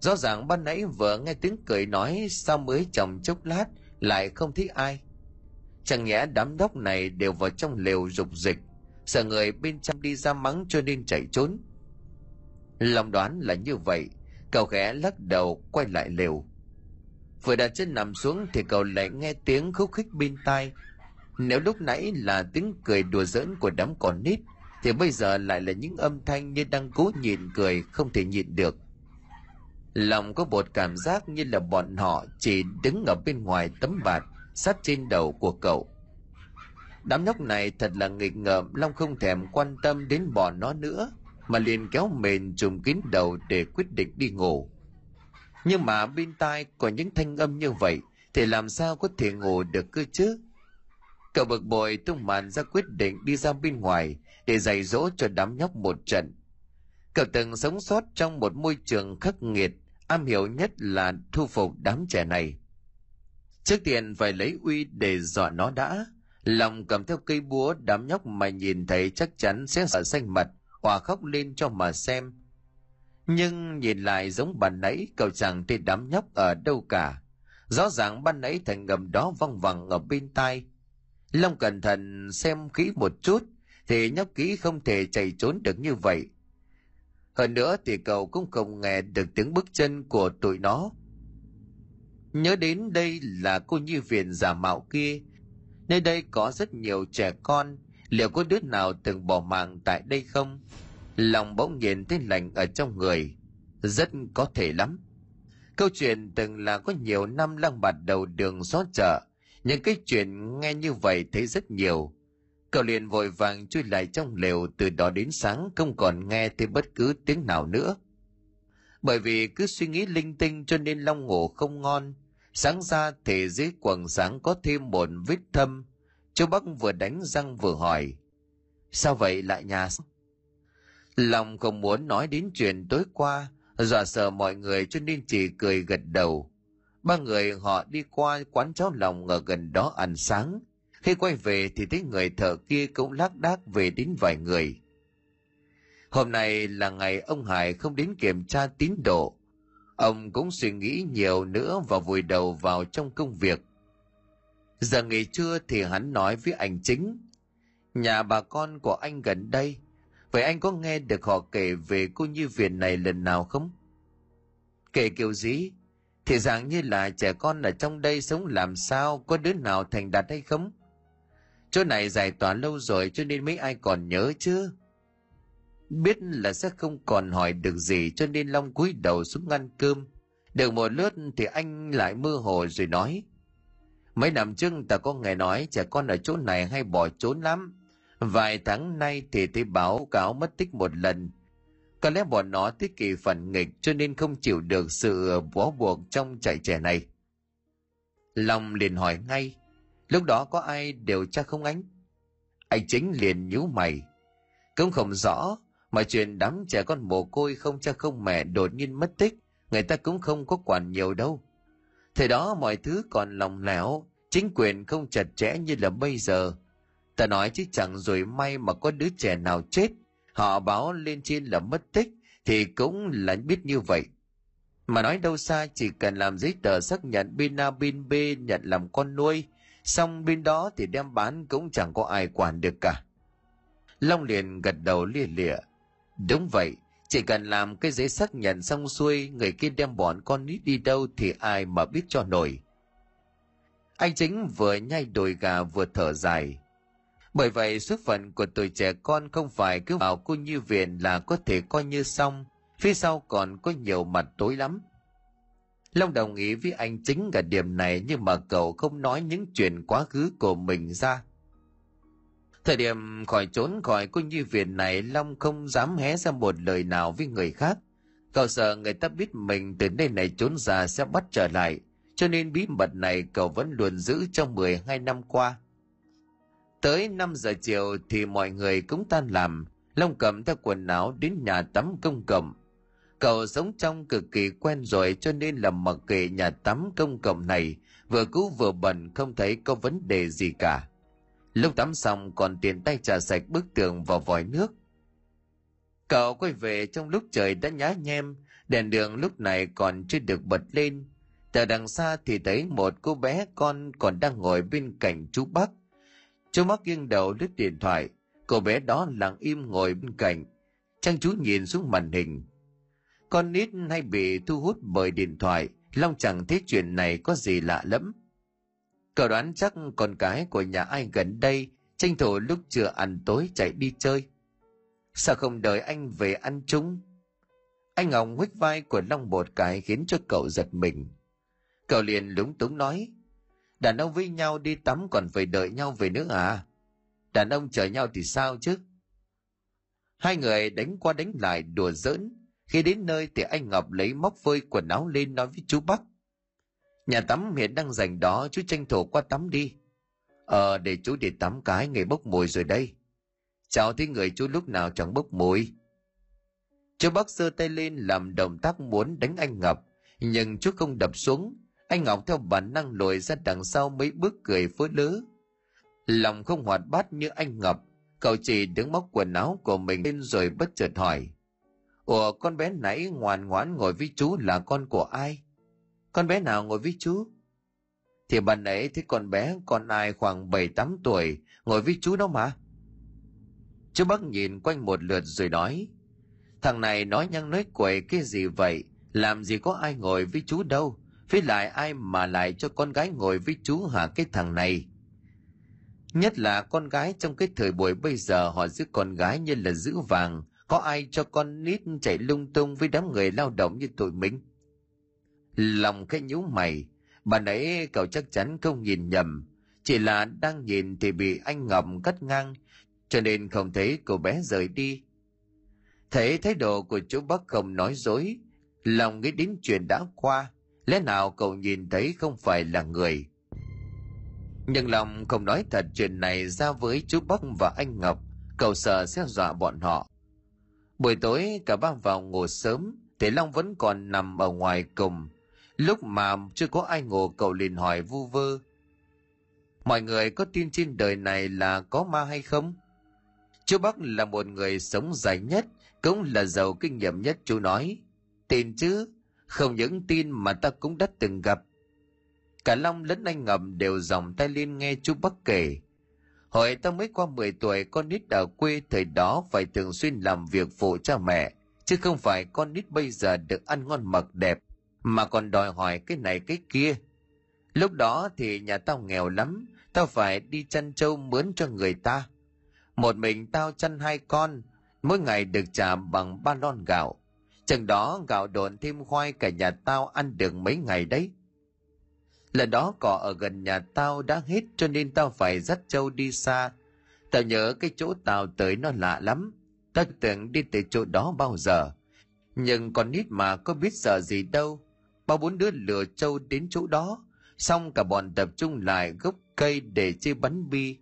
Rõ ràng ban nãy vừa nghe tiếng cười nói sao mới chồng chốc lát lại không thấy ai. Chẳng nhẽ đám đốc này đều vào trong lều rục dịch, sợ người bên trong đi ra mắng cho nên chạy trốn. Lòng đoán là như vậy, cậu ghé lắc đầu quay lại lều. Vừa đặt chân nằm xuống thì cậu lại nghe tiếng khúc khích bên tai. Nếu lúc nãy là tiếng cười đùa giỡn của đám con nít, thì bây giờ lại là những âm thanh như đang cố nhịn cười không thể nhịn được. Lòng có một cảm giác như là bọn họ chỉ đứng ở bên ngoài tấm bạt sát trên đầu của cậu. Đám nhóc này thật là nghịch ngợm, Long không thèm quan tâm đến bọn nó nữa, mà liền kéo mền trùm kín đầu để quyết định đi ngủ. Nhưng mà bên tai có những thanh âm như vậy thì làm sao có thể ngủ được cơ chứ? Cậu bực bội tung màn ra quyết định đi ra bên ngoài để dạy dỗ cho đám nhóc một trận. Cậu từng sống sót trong một môi trường khắc nghiệt, am hiểu nhất là thu phục đám trẻ này. Trước tiên phải lấy uy để dọa nó đã. Lòng cầm theo cây búa đám nhóc mà nhìn thấy chắc chắn sẽ sợ xanh mặt, hòa khóc lên cho mà xem. Nhưng nhìn lại giống bàn nãy, cậu chẳng thấy đám nhóc ở đâu cả. Rõ ràng ban nãy thành ngầm đó văng vẳng ở bên tai. Long cẩn thận xem kỹ một chút, thì nhóc kỹ không thể chạy trốn được như vậy. Hơn nữa thì cậu cũng không nghe được tiếng bước chân của tụi nó. Nhớ đến đây là cô nhi viện giả mạo kia. Nơi đây có rất nhiều trẻ con liệu có đứa nào từng bỏ mạng tại đây không? Lòng bỗng nhiên thấy lạnh ở trong người. Rất có thể lắm. Câu chuyện từng là có nhiều năm lang bạt đầu đường xó chợ. Những cái chuyện nghe như vậy thấy rất nhiều. Cậu liền vội vàng chui lại trong lều từ đó đến sáng, không còn nghe thấy bất cứ tiếng nào nữa. Bởi vì cứ suy nghĩ linh tinh cho nên long ngủ không ngon. Sáng ra thì dưới quần sáng có thêm một vết thâm chú bắc vừa đánh răng vừa hỏi sao vậy lại nhà Lòng không muốn nói đến chuyện tối qua, dọa sợ mọi người cho nên chỉ cười gật đầu. Ba người họ đi qua quán cháo lòng ở gần đó ăn sáng. Khi quay về thì thấy người thợ kia cũng lác đác về đến vài người. Hôm nay là ngày ông Hải không đến kiểm tra tín độ. Ông cũng suy nghĩ nhiều nữa và vùi đầu vào trong công việc. Giờ nghỉ trưa thì hắn nói với anh chính. Nhà bà con của anh gần đây, Vậy anh có nghe được họ kể về cô Như Viện này lần nào không? Kể kiểu gì? Thì dạng như là trẻ con ở trong đây sống làm sao, có đứa nào thành đạt hay không? Chỗ này giải tỏa lâu rồi cho nên mấy ai còn nhớ chứ? Biết là sẽ không còn hỏi được gì cho nên Long cúi đầu xuống ngăn cơm. Được một lướt thì anh lại mơ hồ rồi nói. Mấy năm trước ta có nghe nói trẻ con ở chỗ này hay bỏ trốn lắm. Vài tháng nay thì thấy báo cáo mất tích một lần. Có lẽ bọn nó thích kỳ phản nghịch cho nên không chịu được sự bó buộc trong chạy trẻ này. Long liền hỏi ngay, lúc đó có ai điều tra không anh? Anh chính liền nhíu mày. Cũng không rõ, mà chuyện đám trẻ con mồ côi không cha không mẹ đột nhiên mất tích, người ta cũng không có quản nhiều đâu. Thời đó mọi thứ còn lòng lẻo, chính quyền không chặt chẽ như là bây giờ, Ta nói chứ chẳng rồi may mà có đứa trẻ nào chết, họ báo lên trên là mất tích, thì cũng là biết như vậy. Mà nói đâu xa chỉ cần làm giấy tờ xác nhận bên A bên B nhận làm con nuôi, xong bên đó thì đem bán cũng chẳng có ai quản được cả. Long liền gật đầu lia lịa. Đúng vậy, chỉ cần làm cái giấy xác nhận xong xuôi, người kia đem bọn con nít đi đâu thì ai mà biết cho nổi. Anh chính vừa nhai đồi gà vừa thở dài. Bởi vậy số phận của tuổi trẻ con không phải cứ vào cô như viện là có thể coi như xong, phía sau còn có nhiều mặt tối lắm. Long đồng ý với anh chính cả điểm này nhưng mà cậu không nói những chuyện quá khứ của mình ra. Thời điểm khỏi trốn khỏi cô nhi viện này, Long không dám hé ra một lời nào với người khác. Cậu sợ người ta biết mình từ nơi này trốn ra sẽ bắt trở lại. Cho nên bí mật này cậu vẫn luôn giữ trong 12 năm qua. Tới 5 giờ chiều thì mọi người cũng tan làm. Long cầm theo quần áo đến nhà tắm công cộng. Cậu sống trong cực kỳ quen rồi, cho nên là mặc kệ nhà tắm công cộng này vừa cũ vừa bẩn không thấy có vấn đề gì cả. Lúc tắm xong còn tiền tay trà sạch bức tường vào vòi nước. Cậu quay về trong lúc trời đã nhá nhem, đèn đường lúc này còn chưa được bật lên. Từ đằng xa thì thấy một cô bé con còn đang ngồi bên cạnh chú Bắc. Chú Bắc nghiêng đầu lướt điện thoại, cô bé đó lặng im ngồi bên cạnh. Trang chú nhìn xuống màn hình. Con nít hay bị thu hút bởi điện thoại, Long chẳng thấy chuyện này có gì lạ lắm. Cậu đoán chắc con cái của nhà ai gần đây tranh thủ lúc chưa ăn tối chạy đi chơi. Sao không đợi anh về ăn chúng? Anh Ngọc huých vai của Long một cái khiến cho cậu giật mình. Cậu liền lúng túng nói, đàn ông với nhau đi tắm còn phải đợi nhau về nữa à? Đàn ông chờ nhau thì sao chứ? Hai người đánh qua đánh lại đùa giỡn. Khi đến nơi thì anh Ngọc lấy móc phơi quần áo lên nói với chú Bắc. Nhà tắm hiện đang dành đó, chú tranh thủ qua tắm đi. Ờ, để chú đi tắm cái, nghề bốc mùi rồi đây. Chào thấy người chú lúc nào chẳng bốc mùi. Chú Bắc giơ tay lên làm động tác muốn đánh anh Ngọc, nhưng chú không đập xuống. Anh Ngọc theo bản năng lùi ra đằng sau mấy bước cười phớ lứa Lòng không hoạt bát như anh Ngọc, cậu chỉ đứng móc quần áo của mình lên rồi bất chợt hỏi. Ủa con bé nãy ngoan ngoãn ngồi với chú là con của ai? Con bé nào ngồi với chú? Thì bà nãy thấy con bé con ai khoảng 7-8 tuổi ngồi với chú đó mà. Chú Bắc nhìn quanh một lượt rồi nói. Thằng này nói nhăng nói quậy cái gì vậy? Làm gì có ai ngồi với chú đâu? Với lại ai mà lại cho con gái ngồi với chú hả cái thằng này? Nhất là con gái trong cái thời buổi bây giờ họ giữ con gái như là giữ vàng. Có ai cho con nít chạy lung tung với đám người lao động như tụi mình? Lòng cái nhíu mày, bà nãy cậu chắc chắn không nhìn nhầm, chỉ là đang nhìn thì bị anh Ngọc cắt ngang, cho nên không thấy cô bé rời đi. Thấy thái độ của chú Bắc không nói dối, lòng nghĩ đến chuyện đã qua, lẽ nào cậu nhìn thấy không phải là người. Nhưng lòng không nói thật chuyện này ra với chú Bắc và anh Ngọc, cậu sợ sẽ dọa bọn họ. Buổi tối cả ba vào ngủ sớm, thì Long vẫn còn nằm ở ngoài cùng, Lúc mà chưa có ai ngủ cậu liền hỏi vu vơ. Mọi người có tin trên đời này là có ma hay không? Chú Bắc là một người sống dài nhất, cũng là giàu kinh nghiệm nhất chú nói. Tin chứ, không những tin mà ta cũng đã từng gặp. Cả Long lẫn anh ngầm đều dòng tay lên nghe chú Bắc kể. Hồi ta mới qua 10 tuổi con nít ở quê thời đó phải thường xuyên làm việc phụ cha mẹ, chứ không phải con nít bây giờ được ăn ngon mặc đẹp, mà còn đòi hỏi cái này cái kia. Lúc đó thì nhà tao nghèo lắm, tao phải đi chăn trâu mướn cho người ta. Một mình tao chăn hai con, mỗi ngày được trả bằng ba lon gạo. Chừng đó gạo đồn thêm khoai cả nhà tao ăn được mấy ngày đấy. Lần đó cỏ ở gần nhà tao đã hết cho nên tao phải dắt trâu đi xa. Tao nhớ cái chỗ tao tới nó lạ lắm. Tao tưởng đi tới chỗ đó bao giờ. Nhưng con nít mà có biết sợ gì đâu ba bốn đứa lừa trâu đến chỗ đó. Xong cả bọn tập trung lại gốc cây để chơi bắn bi.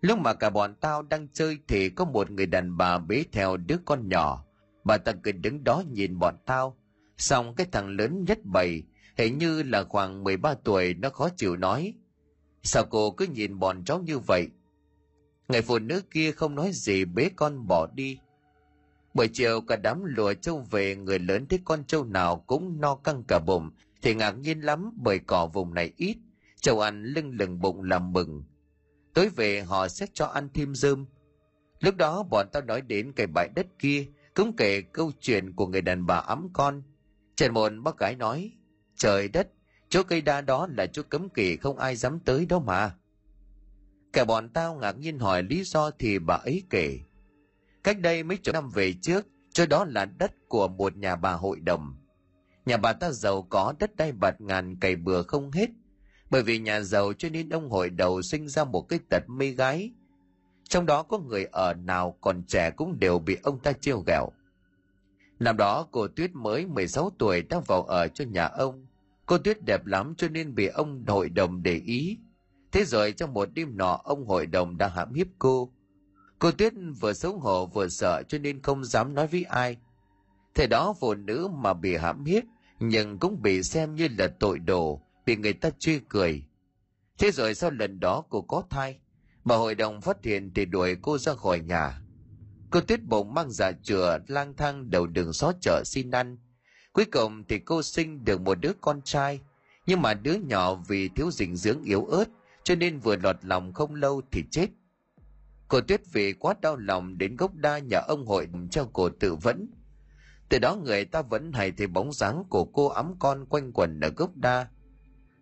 Lúc mà cả bọn tao đang chơi thì có một người đàn bà bế theo đứa con nhỏ. Bà ta cứ đứng đó nhìn bọn tao. Xong cái thằng lớn nhất bầy, hình như là khoảng 13 tuổi, nó khó chịu nói, sao cô cứ nhìn bọn cháu như vậy? Người phụ nữ kia không nói gì, bế con bỏ đi. Buổi chiều cả đám lùa trâu về người lớn thấy con trâu nào cũng no căng cả bụng thì ngạc nhiên lắm bởi cỏ vùng này ít, trâu ăn lưng lừng bụng làm mừng. Tối về họ sẽ cho ăn thêm dơm Lúc đó bọn tao nói đến cái bãi đất kia cũng kể câu chuyện của người đàn bà ấm con. Trần Môn bác gái nói, trời đất, chỗ cây đa đó là chỗ cấm kỵ không ai dám tới đó mà. Cả bọn tao ngạc nhiên hỏi lý do thì bà ấy kể. Cách đây mấy chục năm về trước, chỗ đó là đất của một nhà bà hội đồng. Nhà bà ta giàu có đất đai bạt ngàn cày bừa không hết. Bởi vì nhà giàu cho nên ông hội đầu sinh ra một cái tật mê gái. Trong đó có người ở nào còn trẻ cũng đều bị ông ta trêu ghẹo. Năm đó cô Tuyết mới 16 tuổi đang vào ở cho nhà ông. Cô Tuyết đẹp lắm cho nên bị ông hội đồng để ý. Thế rồi trong một đêm nọ ông hội đồng đã hãm hiếp cô. Cô Tuyết vừa xấu hổ vừa sợ cho nên không dám nói với ai. Thế đó phụ nữ mà bị hãm hiếp nhưng cũng bị xem như là tội đồ, bị người ta chê cười. Thế rồi sau lần đó cô có thai, mà hội đồng phát hiện thì đuổi cô ra khỏi nhà. Cô Tuyết bụng mang dạ chữa lang thang đầu đường xó chợ xin ăn. Cuối cùng thì cô sinh được một đứa con trai, nhưng mà đứa nhỏ vì thiếu dinh dưỡng yếu ớt cho nên vừa lọt lòng không lâu thì chết. Cô Tuyết vì quá đau lòng đến gốc đa nhà ông hội cho cô tự vẫn. Từ đó người ta vẫn hay thấy bóng dáng của cô ấm con quanh quẩn ở gốc đa.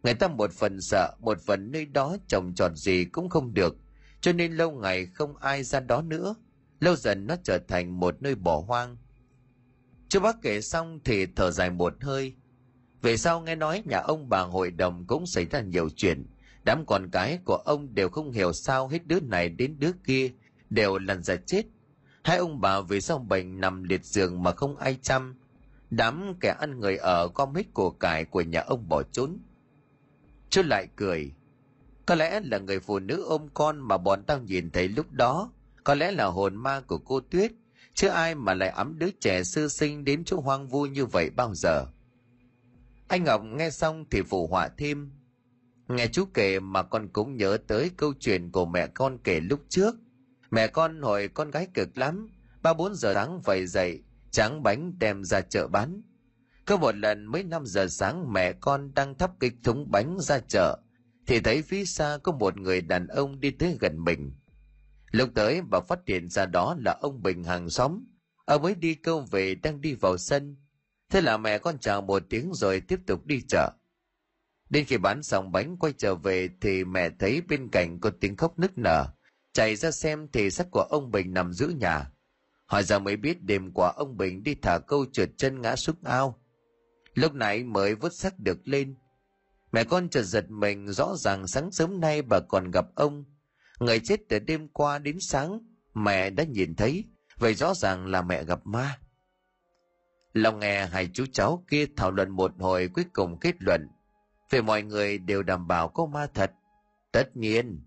Người ta một phần sợ, một phần nơi đó trồng trọt gì cũng không được, cho nên lâu ngày không ai ra đó nữa. Lâu dần nó trở thành một nơi bỏ hoang. Chú bác kể xong thì thở dài một hơi. Về sau nghe nói nhà ông bà hội đồng cũng xảy ra nhiều chuyện. Đám con cái của ông đều không hiểu sao hết đứa này đến đứa kia, đều lần ra chết. Hai ông bà vì sao bệnh nằm liệt giường mà không ai chăm. Đám kẻ ăn người ở gom hết của cải của nhà ông bỏ trốn. Chú lại cười. Có lẽ là người phụ nữ ôm con mà bọn tao nhìn thấy lúc đó. Có lẽ là hồn ma của cô Tuyết. Chứ ai mà lại ấm đứa trẻ sư sinh đến chỗ hoang vu như vậy bao giờ. Anh Ngọc nghe xong thì phụ họa thêm. Nghe chú kể mà con cũng nhớ tới câu chuyện của mẹ con kể lúc trước. Mẹ con hồi con gái cực lắm, ba bốn giờ sáng phải dậy, tráng bánh đem ra chợ bán. Có một lần mấy năm giờ sáng mẹ con đang thắp kịch thúng bánh ra chợ, thì thấy phía xa có một người đàn ông đi tới gần mình. Lúc tới bà phát hiện ra đó là ông Bình hàng xóm. Ông mới đi câu về đang đi vào sân. Thế là mẹ con chào một tiếng rồi tiếp tục đi chợ. Đến khi bán xong bánh quay trở về thì mẹ thấy bên cạnh có tiếng khóc nức nở. Chạy ra xem thì xác của ông Bình nằm giữa nhà. Hỏi ra mới biết đêm qua ông Bình đi thả câu trượt chân ngã xuống ao. Lúc nãy mới vớt xác được lên. Mẹ con chợt giật mình rõ ràng sáng sớm nay bà còn gặp ông. Người chết từ đêm qua đến sáng, mẹ đã nhìn thấy, vậy rõ ràng là mẹ gặp ma. Lòng nghe hai chú cháu kia thảo luận một hồi cuối cùng kết luận về mọi người đều đảm bảo có ma thật. Tất nhiên.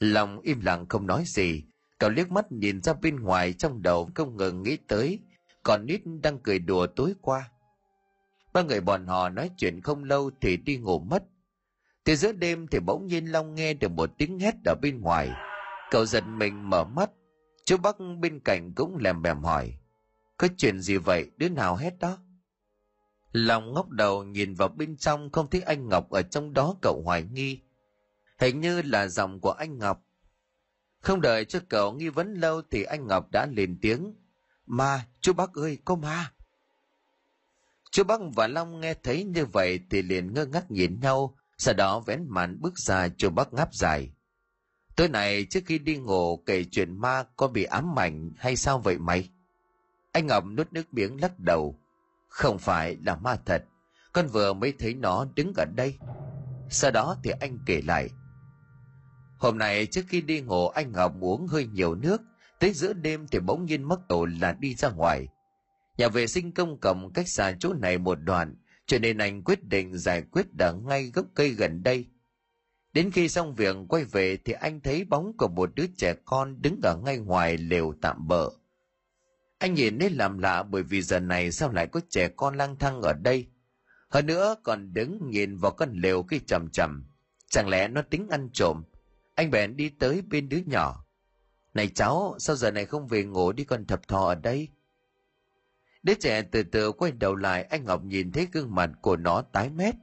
Lòng im lặng không nói gì, cậu liếc mắt nhìn ra bên ngoài trong đầu không ngừng nghĩ tới, còn nít đang cười đùa tối qua. Ba người bọn họ nói chuyện không lâu thì đi ngủ mất. Từ giữa đêm thì bỗng nhiên Long nghe được một tiếng hét ở bên ngoài. Cậu giật mình mở mắt, chú Bắc bên cạnh cũng lèm bèm hỏi. Có chuyện gì vậy, đứa nào hét đó? Long ngóc đầu nhìn vào bên trong không thấy anh Ngọc ở trong đó cậu hoài nghi. Hình như là giọng của anh Ngọc. Không đợi cho cậu nghi vấn lâu thì anh Ngọc đã lên tiếng. Ma, chú bác ơi, có ma. Chú bác và Long nghe thấy như vậy thì liền ngơ ngác nhìn nhau, sau đó vén màn bước ra chú bác ngáp dài. Tối nay trước khi đi ngủ kể chuyện ma có bị ám ảnh hay sao vậy mày? Anh Ngọc nuốt nước miếng lắc đầu. Không phải là ma thật, con vừa mới thấy nó đứng ở đây. Sau đó thì anh kể lại. Hôm nay trước khi đi ngủ anh Ngọc uống hơi nhiều nước, tới giữa đêm thì bỗng nhiên mất tổ là đi ra ngoài. Nhà vệ sinh công cộng cách xa chỗ này một đoạn, cho nên anh quyết định giải quyết ở ngay gốc cây gần đây. Đến khi xong việc quay về thì anh thấy bóng của một đứa trẻ con đứng ở ngay ngoài lều tạm bỡ. Anh nhìn thấy làm lạ bởi vì giờ này sao lại có trẻ con lang thang ở đây. Hơn nữa còn đứng nhìn vào con lều cái chầm chầm. Chẳng lẽ nó tính ăn trộm. Anh bèn đi tới bên đứa nhỏ. Này cháu, sao giờ này không về ngủ đi con thập thò ở đây? Đứa trẻ từ từ quay đầu lại, anh Ngọc nhìn thấy gương mặt của nó tái mét.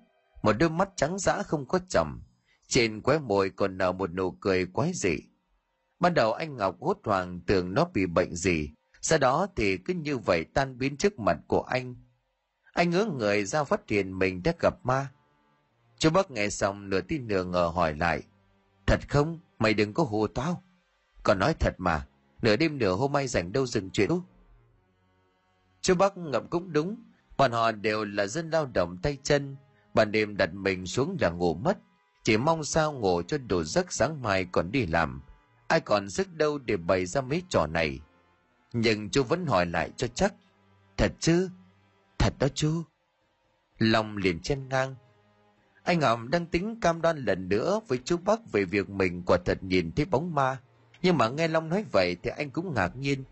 Một đôi mắt trắng dã không có chầm. Trên quái môi còn nở một nụ cười quái dị. Ban đầu anh Ngọc hốt hoảng tưởng nó bị bệnh gì, sau đó thì cứ như vậy tan biến trước mặt của anh. Anh ngỡ người ra phát hiện mình đã gặp ma. Chú bắc nghe xong nửa tin nửa ngờ hỏi lại, thật không? Mày đừng có hù tao. Còn nói thật mà, nửa đêm nửa hôm mai rảnh đâu dừng chuyện. Chú bắc ngậm cũng đúng, bọn họ đều là dân lao động tay chân. Ban đêm đặt mình xuống là ngủ mất, chỉ mong sao ngủ cho đủ giấc sáng mai còn đi làm. Ai còn sức đâu để bày ra mấy trò này nhưng chú vẫn hỏi lại cho chắc, thật chứ? Thật đó chú lòng liền chen ngang. Anh ngọc đang tính cam đoan lần nữa với chú bắc về việc mình quả thật nhìn thấy bóng ma. Nhưng mà nghe long nói vậy thì anh cũng ngạc nhiên.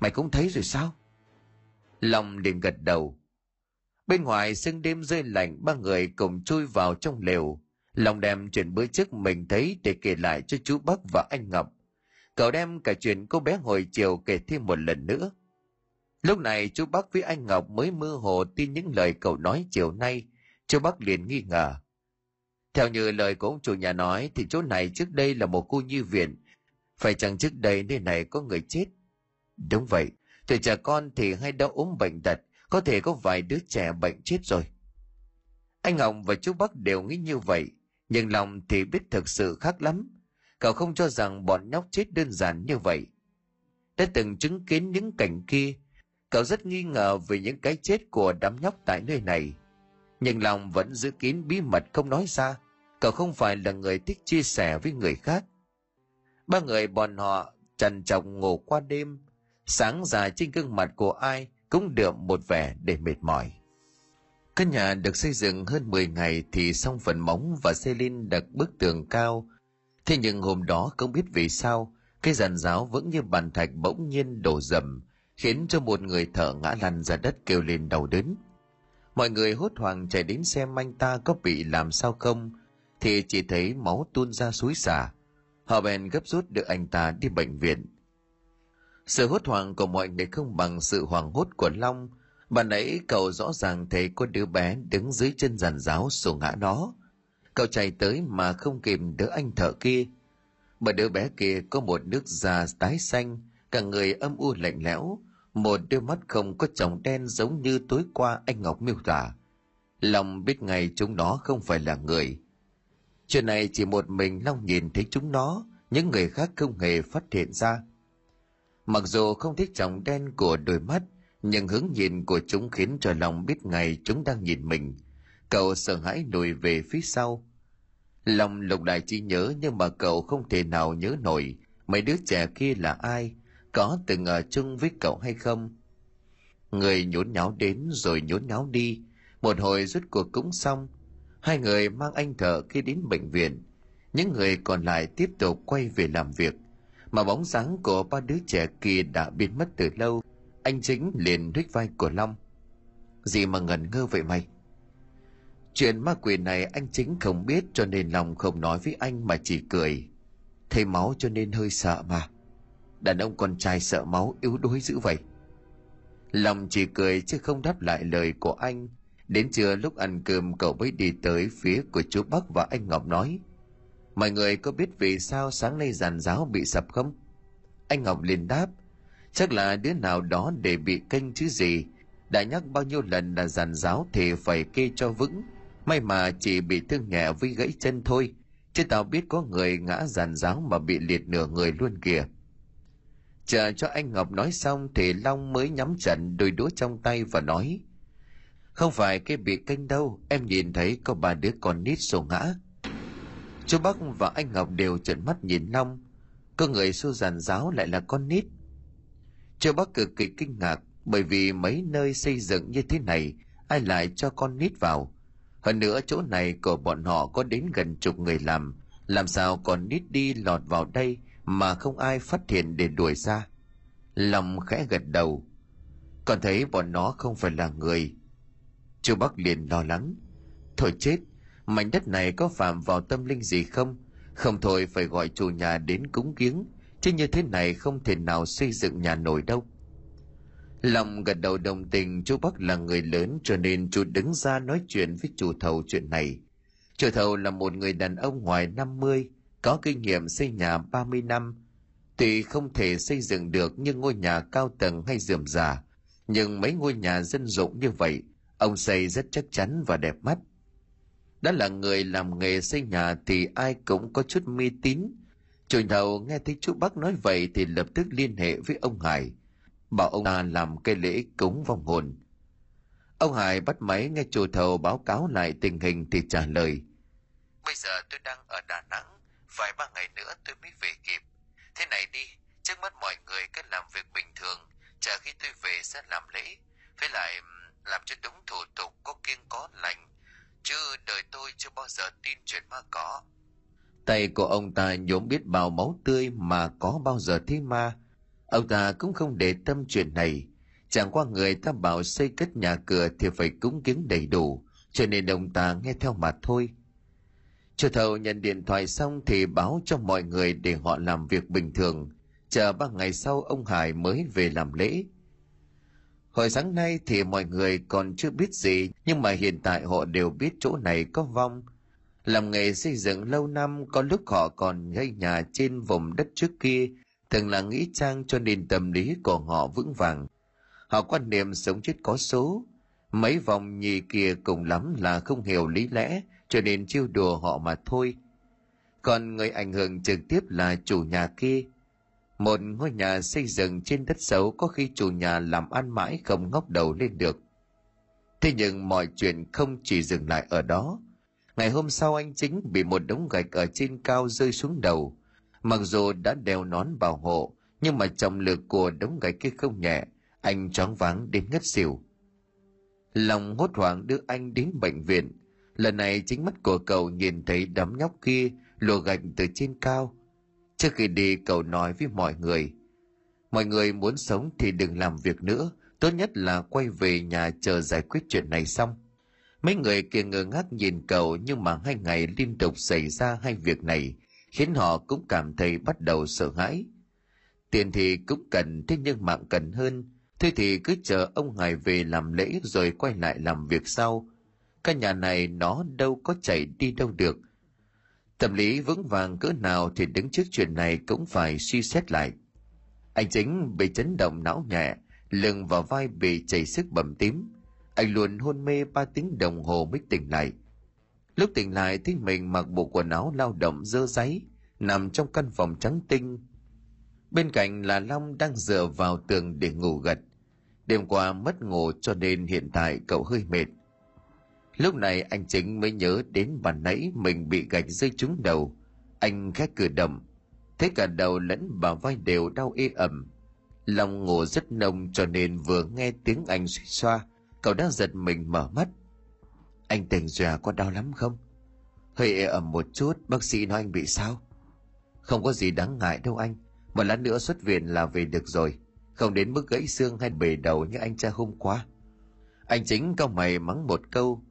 Mày cũng thấy rồi sao? Long liền gật đầu. Bên ngoài sương đêm rơi lạnh, ba người cùng chui vào trong lều. Long đem chuyện bữa trước mình thấy để kể lại cho chú bắc và anh ngọc cậu đem cả chuyện cô bé hồi chiều kể thêm một lần nữa. Lúc này chú bắc với anh ngọc mới mơ hồ tin những lời cậu nói chiều nay. Chú bắc liền nghi ngờ. Theo như lời của ông chủ nhà nói, thì chỗ này trước đây là một khu nhi viện. Phải chăng trước đây nơi này có người chết? Đúng vậy. Tuổi trẻ con thì hay đau ốm bệnh tật, có thể có vài đứa trẻ bệnh chết rồi. Anh ngọc và chú bắc đều nghĩ như vậy, nhưng lòng thì biết thực sự khác lắm cậu không cho rằng bọn nhóc chết đơn giản như vậy. Đã từng chứng kiến những cảnh kia, cậu rất nghi ngờ về những cái chết của đám nhóc tại nơi này. Nhưng lòng vẫn giữ kín bí mật không nói ra, cậu không phải là người thích chia sẻ với người khác. Ba người bọn họ trần trọng ngủ qua đêm, sáng dài trên gương mặt của ai cũng đượm một vẻ để mệt mỏi. Căn nhà được xây dựng hơn 10 ngày thì xong phần móng và xây lên đặt bức tường cao thế nhưng hôm đó không biết vì sao, cái giàn giáo vững như bàn thạch bỗng nhiên đổ dầm, khiến cho một người thợ ngã lăn ra đất kêu lên đau đớn. Mọi người hốt hoảng chạy đến xem anh ta có bị làm sao không, thì chỉ thấy máu tuôn ra suối xả. Họ bèn gấp rút đưa anh ta đi bệnh viện. Sự hốt hoảng của mọi người không bằng sự hoảng hốt của long. Bạn nãy cậu rõ ràng thấy có đứa bé đứng dưới chân giàn giáo sổ ngã đó cậu chạy tới mà không kìm đỡ anh thợ kia. Mà đứa bé kia có một nước da tái xanh, cả người âm u lạnh lẽo, một đôi mắt không có tròng đen giống như tối qua anh ngọc miêu tả. Lòng biết ngay chúng nó không phải là người. Chuyện này chỉ một mình long nhìn thấy chúng nó, những người khác không hề phát hiện ra. Mặc dù không thích tròng đen của đôi mắt, nhưng hướng nhìn của chúng khiến cho lòng biết ngay chúng đang nhìn mình. Cậu sợ hãi lùi về phía sau lòng lục đại trí nhớ nhưng mà cậu không thể nào nhớ nổi. Mấy đứa trẻ kia là ai? Có từng ở chung với cậu hay không? Người nhốn nháo đến rồi nhốn nháo đi. Một hồi rút cuộc cũng xong. Hai người mang anh thợ khi đến bệnh viện. Những người còn lại tiếp tục quay về làm việc. Mà bóng dáng của ba đứa trẻ kia đã biến mất từ lâu. Anh chính liền rít vai của long. Gì mà ngẩn ngơ vậy mày? Chuyện ma quỷ này anh chính không biết cho nên lòng không nói với anh mà chỉ cười. Thấy máu cho nên hơi sợ mà. Đàn ông con trai sợ máu, yếu đuối dữ vậy. Lòng chỉ cười chứ không đáp lại lời của anh. Đến trưa lúc ăn cơm, cậu mới đi tới phía của chú bắc và anh ngọc nói, mọi người có biết vì sao sáng nay giàn giáo bị sập không? Anh ngọc liền đáp, chắc là đứa nào đó để bị kênh chứ gì. Đã nhắc bao nhiêu lần là giàn giáo thì phải kê cho vững may mà chỉ bị thương nhẹ với gãy chân thôi, chứ tao biết có người ngã giàn giáo mà bị liệt nửa người luôn kìa. Chờ cho anh ngọc nói xong thì long mới nhắm trận đôi đũa trong tay và nói, không phải cái bị kênh đâu, em nhìn thấy có ba đứa con nít sổ ngã. Chú bắc và anh ngọc đều trợn mắt nhìn long Cơ người xô giàn giáo lại là con nít. Chú bắc cực kỳ kinh ngạc, bởi vì mấy nơi xây dựng như thế này, ai lại cho con nít vào? Hơn nữa chỗ này của bọn họ có đến gần chục người làm. Làm sao còn nít đi lọt vào đây mà không ai phát hiện để đuổi ra? Lòng khẽ gật đầu. Còn thấy bọn nó không phải là người. Chú bắc liền lo lắng. Thôi chết, mảnh đất này có phạm vào tâm linh gì không? Không thôi phải gọi chủ nhà đến cúng kiếng chứ như thế này không thể nào xây dựng nhà nổi đâu lòng gật đầu đồng tình chú bắc là người lớn cho nên chú đứng ra nói chuyện với chủ thầu chuyện này chủ thầu là một người đàn ông ngoài 50 có kinh nghiệm xây nhà 30 năm Tuy không thể xây dựng được như ngôi nhà cao tầng hay dườm già, nhưng mấy ngôi nhà dân dụng như vậy, ông xây rất chắc chắn và đẹp mắt. Đã là người làm nghề xây nhà thì ai cũng có chút mê tín. Chủ thầu nghe thấy chú Bắc nói vậy thì lập tức liên hệ với ông Hải, bảo ông ta làm cây lễ cúng vong hồn. Ông Hải bắt máy nghe chủ thầu báo cáo lại tình hình thì trả lời. Bây giờ tôi đang ở Đà Nẵng, vài ba ngày nữa tôi mới về kịp. Thế này đi, trước mắt mọi người cứ làm việc bình thường, chờ khi tôi về sẽ làm lễ. Với lại làm cho đúng thủ tục có kiêng có lành, chứ đời tôi chưa bao giờ tin chuyện ma cỏ. Tay của ông ta nhốm biết bao máu tươi mà có bao giờ thấy ma. Ông ta cũng không để tâm chuyện này, chẳng qua người ta bảo xây cất nhà cửa thì phải cúng kiến đầy đủ, cho nên ông ta nghe theo mà thôi. Chủ thầu nhận điện thoại xong thì báo cho mọi người để họ làm việc bình thường. Chờ ba ngày sau ông Hải mới về làm lễ. Hồi sáng nay thì mọi người còn chưa biết gì, nhưng mà hiện tại họ đều biết chỗ này có vong. Làm nghề xây dựng lâu năm, có lúc họ còn gây nhà trên vùng đất trước kia, thường là nghĩ trang cho nên tâm lý của họ vững vàng. Họ quan niệm sống chết có số. Mấy vòng nhì kia cùng lắm là không hiểu lý lẽ, cho nên chiêu đùa họ mà thôi. Còn người ảnh hưởng trực tiếp là chủ nhà kia. Một ngôi nhà xây dựng trên đất xấu có khi chủ nhà làm ăn mãi không ngóc đầu lên được. Thế nhưng mọi chuyện không chỉ dừng lại ở đó. Ngày hôm sau anh chính bị một đống gạch ở trên cao rơi xuống đầu. Mặc dù đã đeo nón bảo hộ, nhưng mà trọng lực của đống gạch kia không nhẹ, anh choáng váng đến ngất xỉu. Lòng hốt hoảng đưa anh đến bệnh viện, Lần này chính mắt của cậu nhìn thấy đám nhóc kia lùa gạch từ trên cao. Trước khi đi cậu nói với mọi người. Mọi người muốn sống thì đừng làm việc nữa. Tốt nhất là quay về nhà chờ giải quyết chuyện này xong. Mấy người kia ngơ ngác nhìn cậu nhưng mà hai ngày liên tục xảy ra hai việc này khiến họ cũng cảm thấy bắt đầu sợ hãi. Tiền thì cũng cần, thế nhưng mạng cần hơn. Thế thì cứ chờ ông Hải về làm lễ rồi quay lại làm việc sau. Căn nhà này nó đâu có chạy đi đâu được. Tâm lý vững vàng cỡ nào thì đứng trước chuyện này cũng phải suy xét lại. Anh chính bị chấn động não nhẹ, lưng và vai bị chảy sức bầm tím. Anh luôn hôn mê ba tiếng đồng hồ mới tỉnh lại lúc tỉnh lại thấy mình mặc bộ quần áo lao động dơ giấy nằm trong căn phòng trắng tinh bên cạnh là long đang dựa vào tường để ngủ gật đêm qua mất ngủ cho nên hiện tại cậu hơi mệt Lúc này anh chính mới nhớ đến bàn nãy mình bị gạch rơi trúng đầu. Anh khét cử động, thấy cả đầu lẫn bà vai đều đau ê ẩm. Lòng ngủ rất nồng cho nên vừa nghe tiếng anh suy xoa, cậu đã giật mình mở mắt. Anh tỉnh dọa có đau lắm không? Hơi ê ẩm một chút, bác sĩ nói anh bị sao? Không có gì đáng ngại đâu anh, một lát nữa xuất viện là về được rồi. Không đến mức gãy xương hay bể đầu như anh cha hôm qua. Anh chính cao mày mắng một câu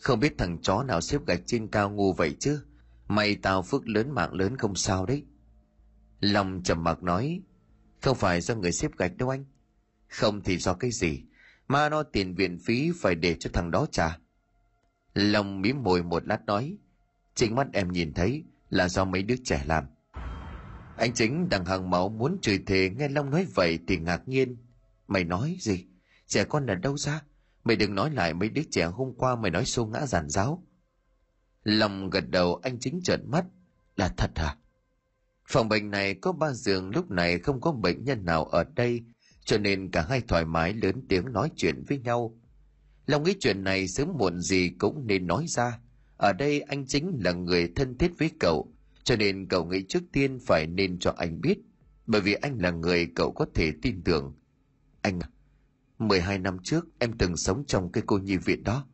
không biết thằng chó nào xếp gạch trên cao ngu vậy chứ. Mày tao phước lớn mạng lớn không sao đấy. lòng trầm mặc nói. Không phải do người xếp gạch đâu anh. Không thì do cái gì. Mà nó tiền viện phí phải để cho thằng đó trả. Long mím môi một lát nói. Chính mắt em nhìn thấy là do mấy đứa trẻ làm. Anh chính đằng hàng máu muốn chửi thề nghe Long nói vậy thì ngạc nhiên. Mày nói gì? Trẻ con là đâu ra? Mày đừng nói lại mấy đứa trẻ hôm qua mày nói xô ngã giàn giáo. Lòng gật đầu anh chính trợn mắt. Là thật à? Phòng bệnh này có ba giường lúc này không có bệnh nhân nào ở đây, cho nên cả hai thoải mái lớn tiếng nói chuyện với nhau. Lòng nghĩ chuyện này sớm muộn gì cũng nên nói ra. Ở đây anh chính là người thân thiết với cậu, cho nên cậu nghĩ trước tiên phải nên cho anh biết, bởi vì anh là người cậu có thể tin tưởng. Anh à, 12 năm trước em từng sống trong cái cô nhi viện đó.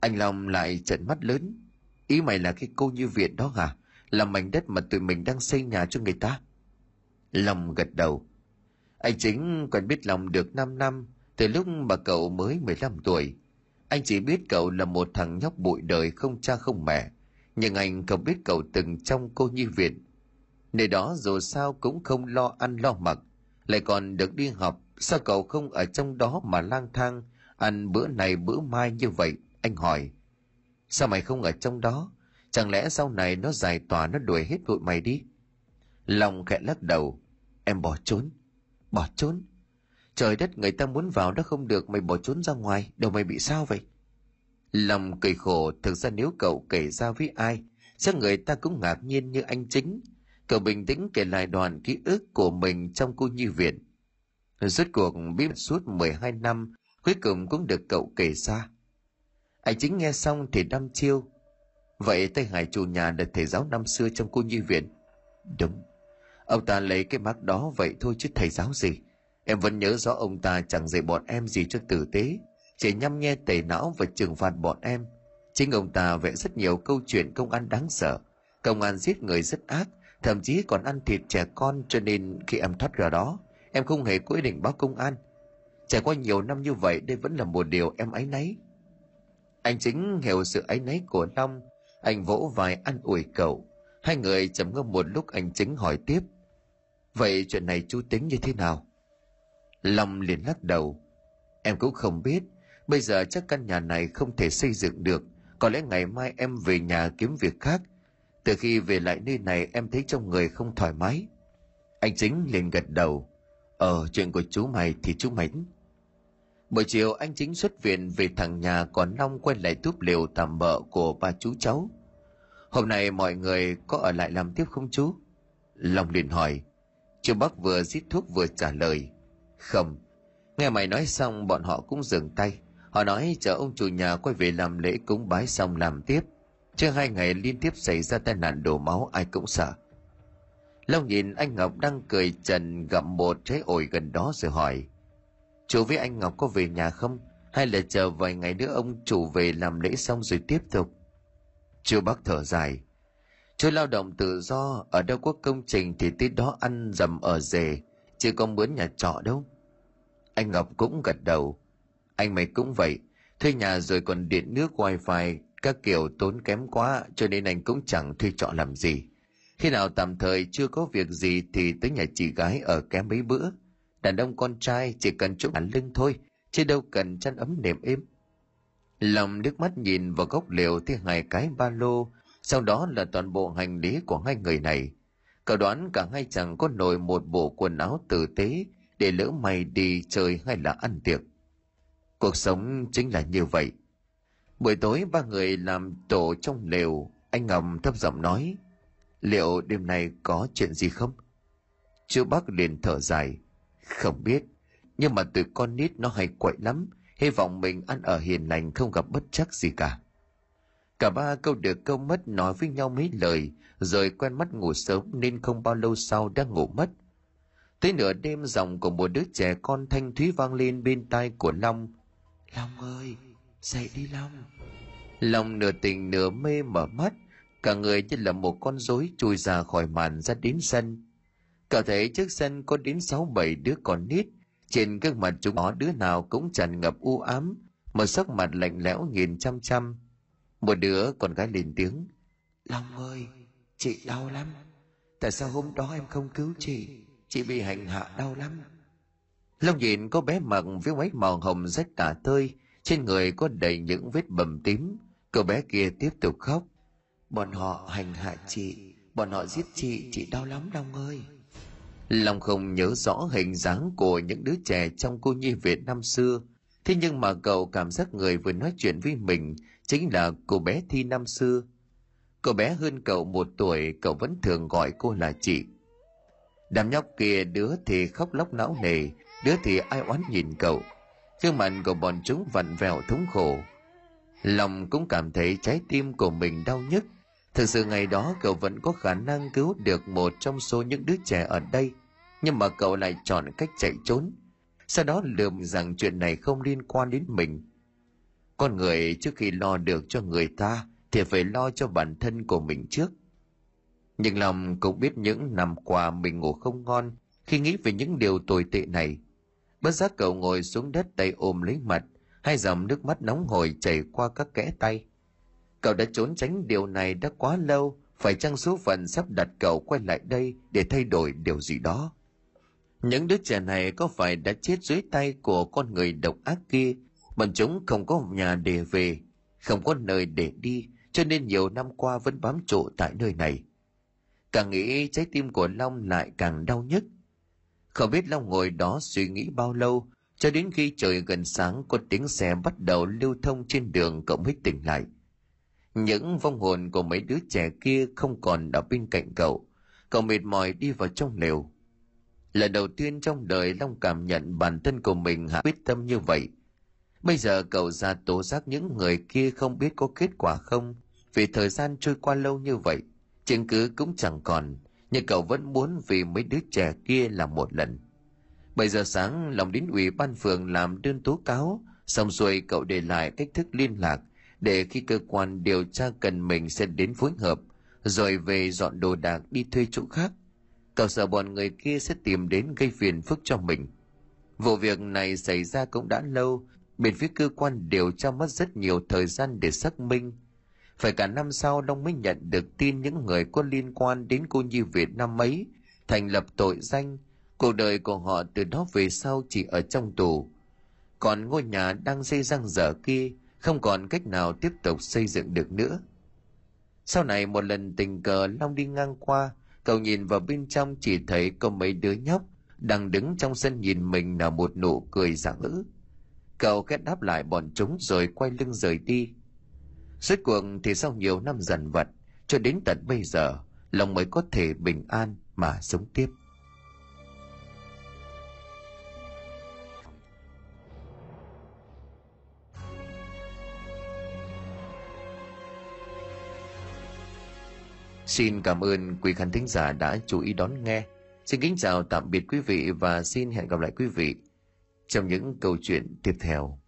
Anh Long lại trận mắt lớn. Ý mày là cái cô nhi viện đó hả? Là mảnh đất mà tụi mình đang xây nhà cho người ta. Long gật đầu. Anh chính còn biết Long được 5 năm, từ lúc mà cậu mới 15 tuổi. Anh chỉ biết cậu là một thằng nhóc bụi đời không cha không mẹ, nhưng anh không biết cậu từng trong cô nhi viện. Nơi đó dù sao cũng không lo ăn lo mặc, lại còn được đi học Sao cậu không ở trong đó mà lang thang, ăn bữa này bữa mai như vậy? Anh hỏi. Sao mày không ở trong đó? Chẳng lẽ sau này nó giải tỏa nó đuổi hết bụi mày đi? Long khẽ lắc đầu. em bỏ trốn bỏ trốn trời đất, người ta muốn vào đó không được, mày bỏ trốn ra ngoài đâu mày bị sao vậy? Lòng cười khổ, thực ra nếu cậu kể ra với ai, chắc người ta cũng ngạc nhiên như anh chính. Cậu bình tĩnh kể lại đoàn ký ức của mình trong cô nhi viện. Rốt cuộc bí mật suốt 12 năm, cuối cùng cũng được cậu kể ra. Anh chính nghe xong thì đăm chiêu. Vậy tây hải chủ nhà là thầy giáo năm xưa trong cô nhi viện. Đúng. Ông ta lấy cái mác đó vậy thôi chứ thầy giáo gì? Em vẫn nhớ rõ ông ta chẳng dạy bọn em gì cho tử tế, chỉ nhăm nhe tẩy não và trừng phạt bọn em. Chính ông ta vẽ rất nhiều câu chuyện công an đáng sợ, công an giết người rất ác, thậm chí còn ăn thịt trẻ con cho nên khi em thoát ra đó, em không hề có ý định báo công an. Trải qua nhiều năm như vậy, đây vẫn là một điều em áy náy. Anh chính hiểu sự áy náy của long. Anh vỗ vai ăn ủi cậu. Hai người trầm ngâm một lúc, anh chính hỏi tiếp. Vậy chuyện này chú tính như thế nào? Long liền lắc đầu. Em cũng không biết, bây giờ chắc căn nhà này không thể xây dựng được. Có lẽ ngày mai em về nhà kiếm việc khác. Từ khi về lại nơi này, em thấy trong người không thoải mái. Anh chính liền gật đầu. Ờ chuyện của chú mày thì chú mảnh buổi chiều, anh chính xuất viện về thằng nhà, còn long quay lại túp liều tạm bợ của ba chú cháu. Hôm nay mọi người có ở lại làm tiếp không chú? Long liền hỏi. Chú bắc vừa giết thuốc vừa trả lời không. Nghe mày nói xong, bọn họ cũng dừng tay. Họ nói chờ ông chủ nhà quay về làm lễ cúng bái xong làm tiếp. Chứ hai ngày liên tiếp xảy ra tai nạn đổ máu, ai cũng sợ. Long nhìn anh ngọc đang cười trần gặm một trái ổi gần đó rồi hỏi, chú với anh ngọc có về nhà không? Hay là chờ vài ngày nữa ông chủ về làm lễ xong rồi tiếp tục? Chú bác thở dài, chú lao động tự do, ở đâu có công trình thì tới đó ăn dầm ở rể chứ có mướn nhà trọ đâu anh ngọc cũng gật đầu. Anh mày cũng vậy. Thuê nhà rồi còn điện nước, wifi, các kiểu tốn kém quá, cho nên anh cũng chẳng thuê trọ làm gì. Khi nào tạm thời chưa có việc gì thì tới nhà chị gái ở kém mấy bữa. Đàn ông con trai chỉ cần chỗ ăn lưng thôi, chứ đâu cần chăn ấm nệm êm. Lòng nước mắt nhìn vào góc liều thấy hai cái ba lô, sau đó là toàn bộ hành lý của hai người này. Cậu đoán cả hai chẳng có nổi một bộ quần áo tử tế để lỡ mày đi chơi hay là ăn tiệc. Cuộc sống chính là như vậy. Buổi tối, ba người làm tổ trong lều. Anh ngầm thấp giọng nói, liệu đêm nay có chuyện gì không? Chú bác liền thở dài, không biết. Nhưng mà tụi con nít nó hay quậy lắm. Hy vọng mình ăn ở hiền lành không gặp bất chắc gì cả. Cả ba câu được câu mất nói với nhau mấy lời, rồi quen mắt ngủ sớm nên không bao lâu sau đã ngủ mất tới nửa đêm, giọng của một đứa trẻ con thanh thúy vang lên bên tai của long. Long ơi, dậy đi long. Long nửa tỉnh nửa mê mở mắt. Cả người như là một con rối chui ra khỏi màn ra đến sân. Cả thấy trước sân có đến sáu bảy đứa con nít. Trên gương mặt chúng nó, đứa nào cũng tràn ngập u ám. Một sắc mặt lạnh lẽo nhìn chăm chăm. Một đứa con gái lên tiếng. Long ơi, chị đau lắm. Tại sao hôm đó em không cứu chị? Chị bị hành hạ đau lắm. Long nhìn có bé mặc với váy màu hồng rách tả tơi. Trên người có đầy những vết bầm tím. Cậu bé kia tiếp tục khóc. Bọn họ hành hạ chị. Bọn họ giết chị. Chị đau lắm, long ơi. Long không nhớ rõ hình dáng của những đứa trẻ trong cô nhi việt năm xưa. Thế nhưng mà cậu cảm giác người vừa nói chuyện với mình chính là cô bé thi năm xưa. Cô bé hơn cậu một tuổi, cậu vẫn thường gọi cô là chị đám nhóc kia đứa thì khóc lóc não nề, đứa thì ai oán nhìn cậu. Gương mặt của bọn chúng vặn vẹo thống khổ. Lòng cũng cảm thấy trái tim của mình đau nhức. Thực sự ngày đó cậu vẫn có khả năng cứu được một trong số những đứa trẻ ở đây, nhưng mà cậu lại chọn cách chạy trốn. Sau đó lườm rằng chuyện này không liên quan đến mình. Con người trước khi lo được cho người ta thì phải lo cho bản thân của mình trước nhưng lòng cũng biết những năm qua mình ngủ không ngon khi nghĩ về những điều tồi tệ này. Bất giác cậu ngồi xuống đất tay ôm lấy mặt, hai dòng nước mắt nóng hổi chảy qua các kẽ tay. Cậu đã trốn tránh điều này đã quá lâu, phải chăng số phận sắp đặt cậu quay lại đây để thay đổi điều gì đó? Những đứa trẻ này có phải đã chết dưới tay của con người độc ác kia? Bọn chúng không có nhà để về, không có nơi để đi, cho nên nhiều năm qua vẫn bám trụ tại nơi này càng nghĩ trái tim của long lại càng đau nhức Không biết Long ngồi đó suy nghĩ bao lâu, cho đến khi trời gần sáng có tiếng xe bắt đầu lưu thông trên đường cậu mới tỉnh lại. Những vong hồn của mấy đứa trẻ kia không còn ở bên cạnh cậu. Cậu mệt mỏi đi vào trong lều. Lần đầu tiên trong đời Long cảm nhận bản thân của mình hạ quyết tâm như vậy. Bây giờ cậu ra tố giác những người kia không biết có kết quả không, vì thời gian trôi qua lâu như vậy, chứng cứ cũng chẳng còn, nhưng cậu vẫn muốn vì mấy đứa trẻ kia làm một lần. Bây giờ sáng, lòng đến ủy ban phường làm đơn tố cáo, xong rồi cậu để lại cách thức liên lạc, để khi cơ quan điều tra cần mình sẽ đến phối hợp, rồi về dọn đồ đạc đi thuê chỗ khác. Cậu sợ bọn người kia sẽ tìm đến gây phiền phức cho mình. Vụ việc này xảy ra cũng đã lâu, bên phía cơ quan điều tra mất rất nhiều thời gian để xác minh. Phải cả năm sau Long mới nhận được tin những người có liên quan đến cô nhi Việt Nam ấy thành lập tội danh, cuộc đời của họ từ đó về sau chỉ ở trong tù. Còn ngôi nhà đang xây răng dở kia không còn cách nào tiếp tục xây dựng được nữa. Sau này một lần tình cờ Long đi ngang qua, cậu nhìn vào bên trong chỉ thấy có mấy đứa nhóc đang đứng trong sân nhìn mình là một nụ cười rạng rỡ. Cậu kết đáp lại bọn chúng rồi quay lưng rời đi. Suốt cuộc thì sau nhiều năm dần vật, cho đến tận bây giờ, lòng mới có thể bình an mà sống tiếp. Xin cảm ơn quý khán thính giả đã chú ý đón nghe. Xin kính chào tạm biệt quý vị và xin hẹn gặp lại quý vị trong những câu chuyện tiếp theo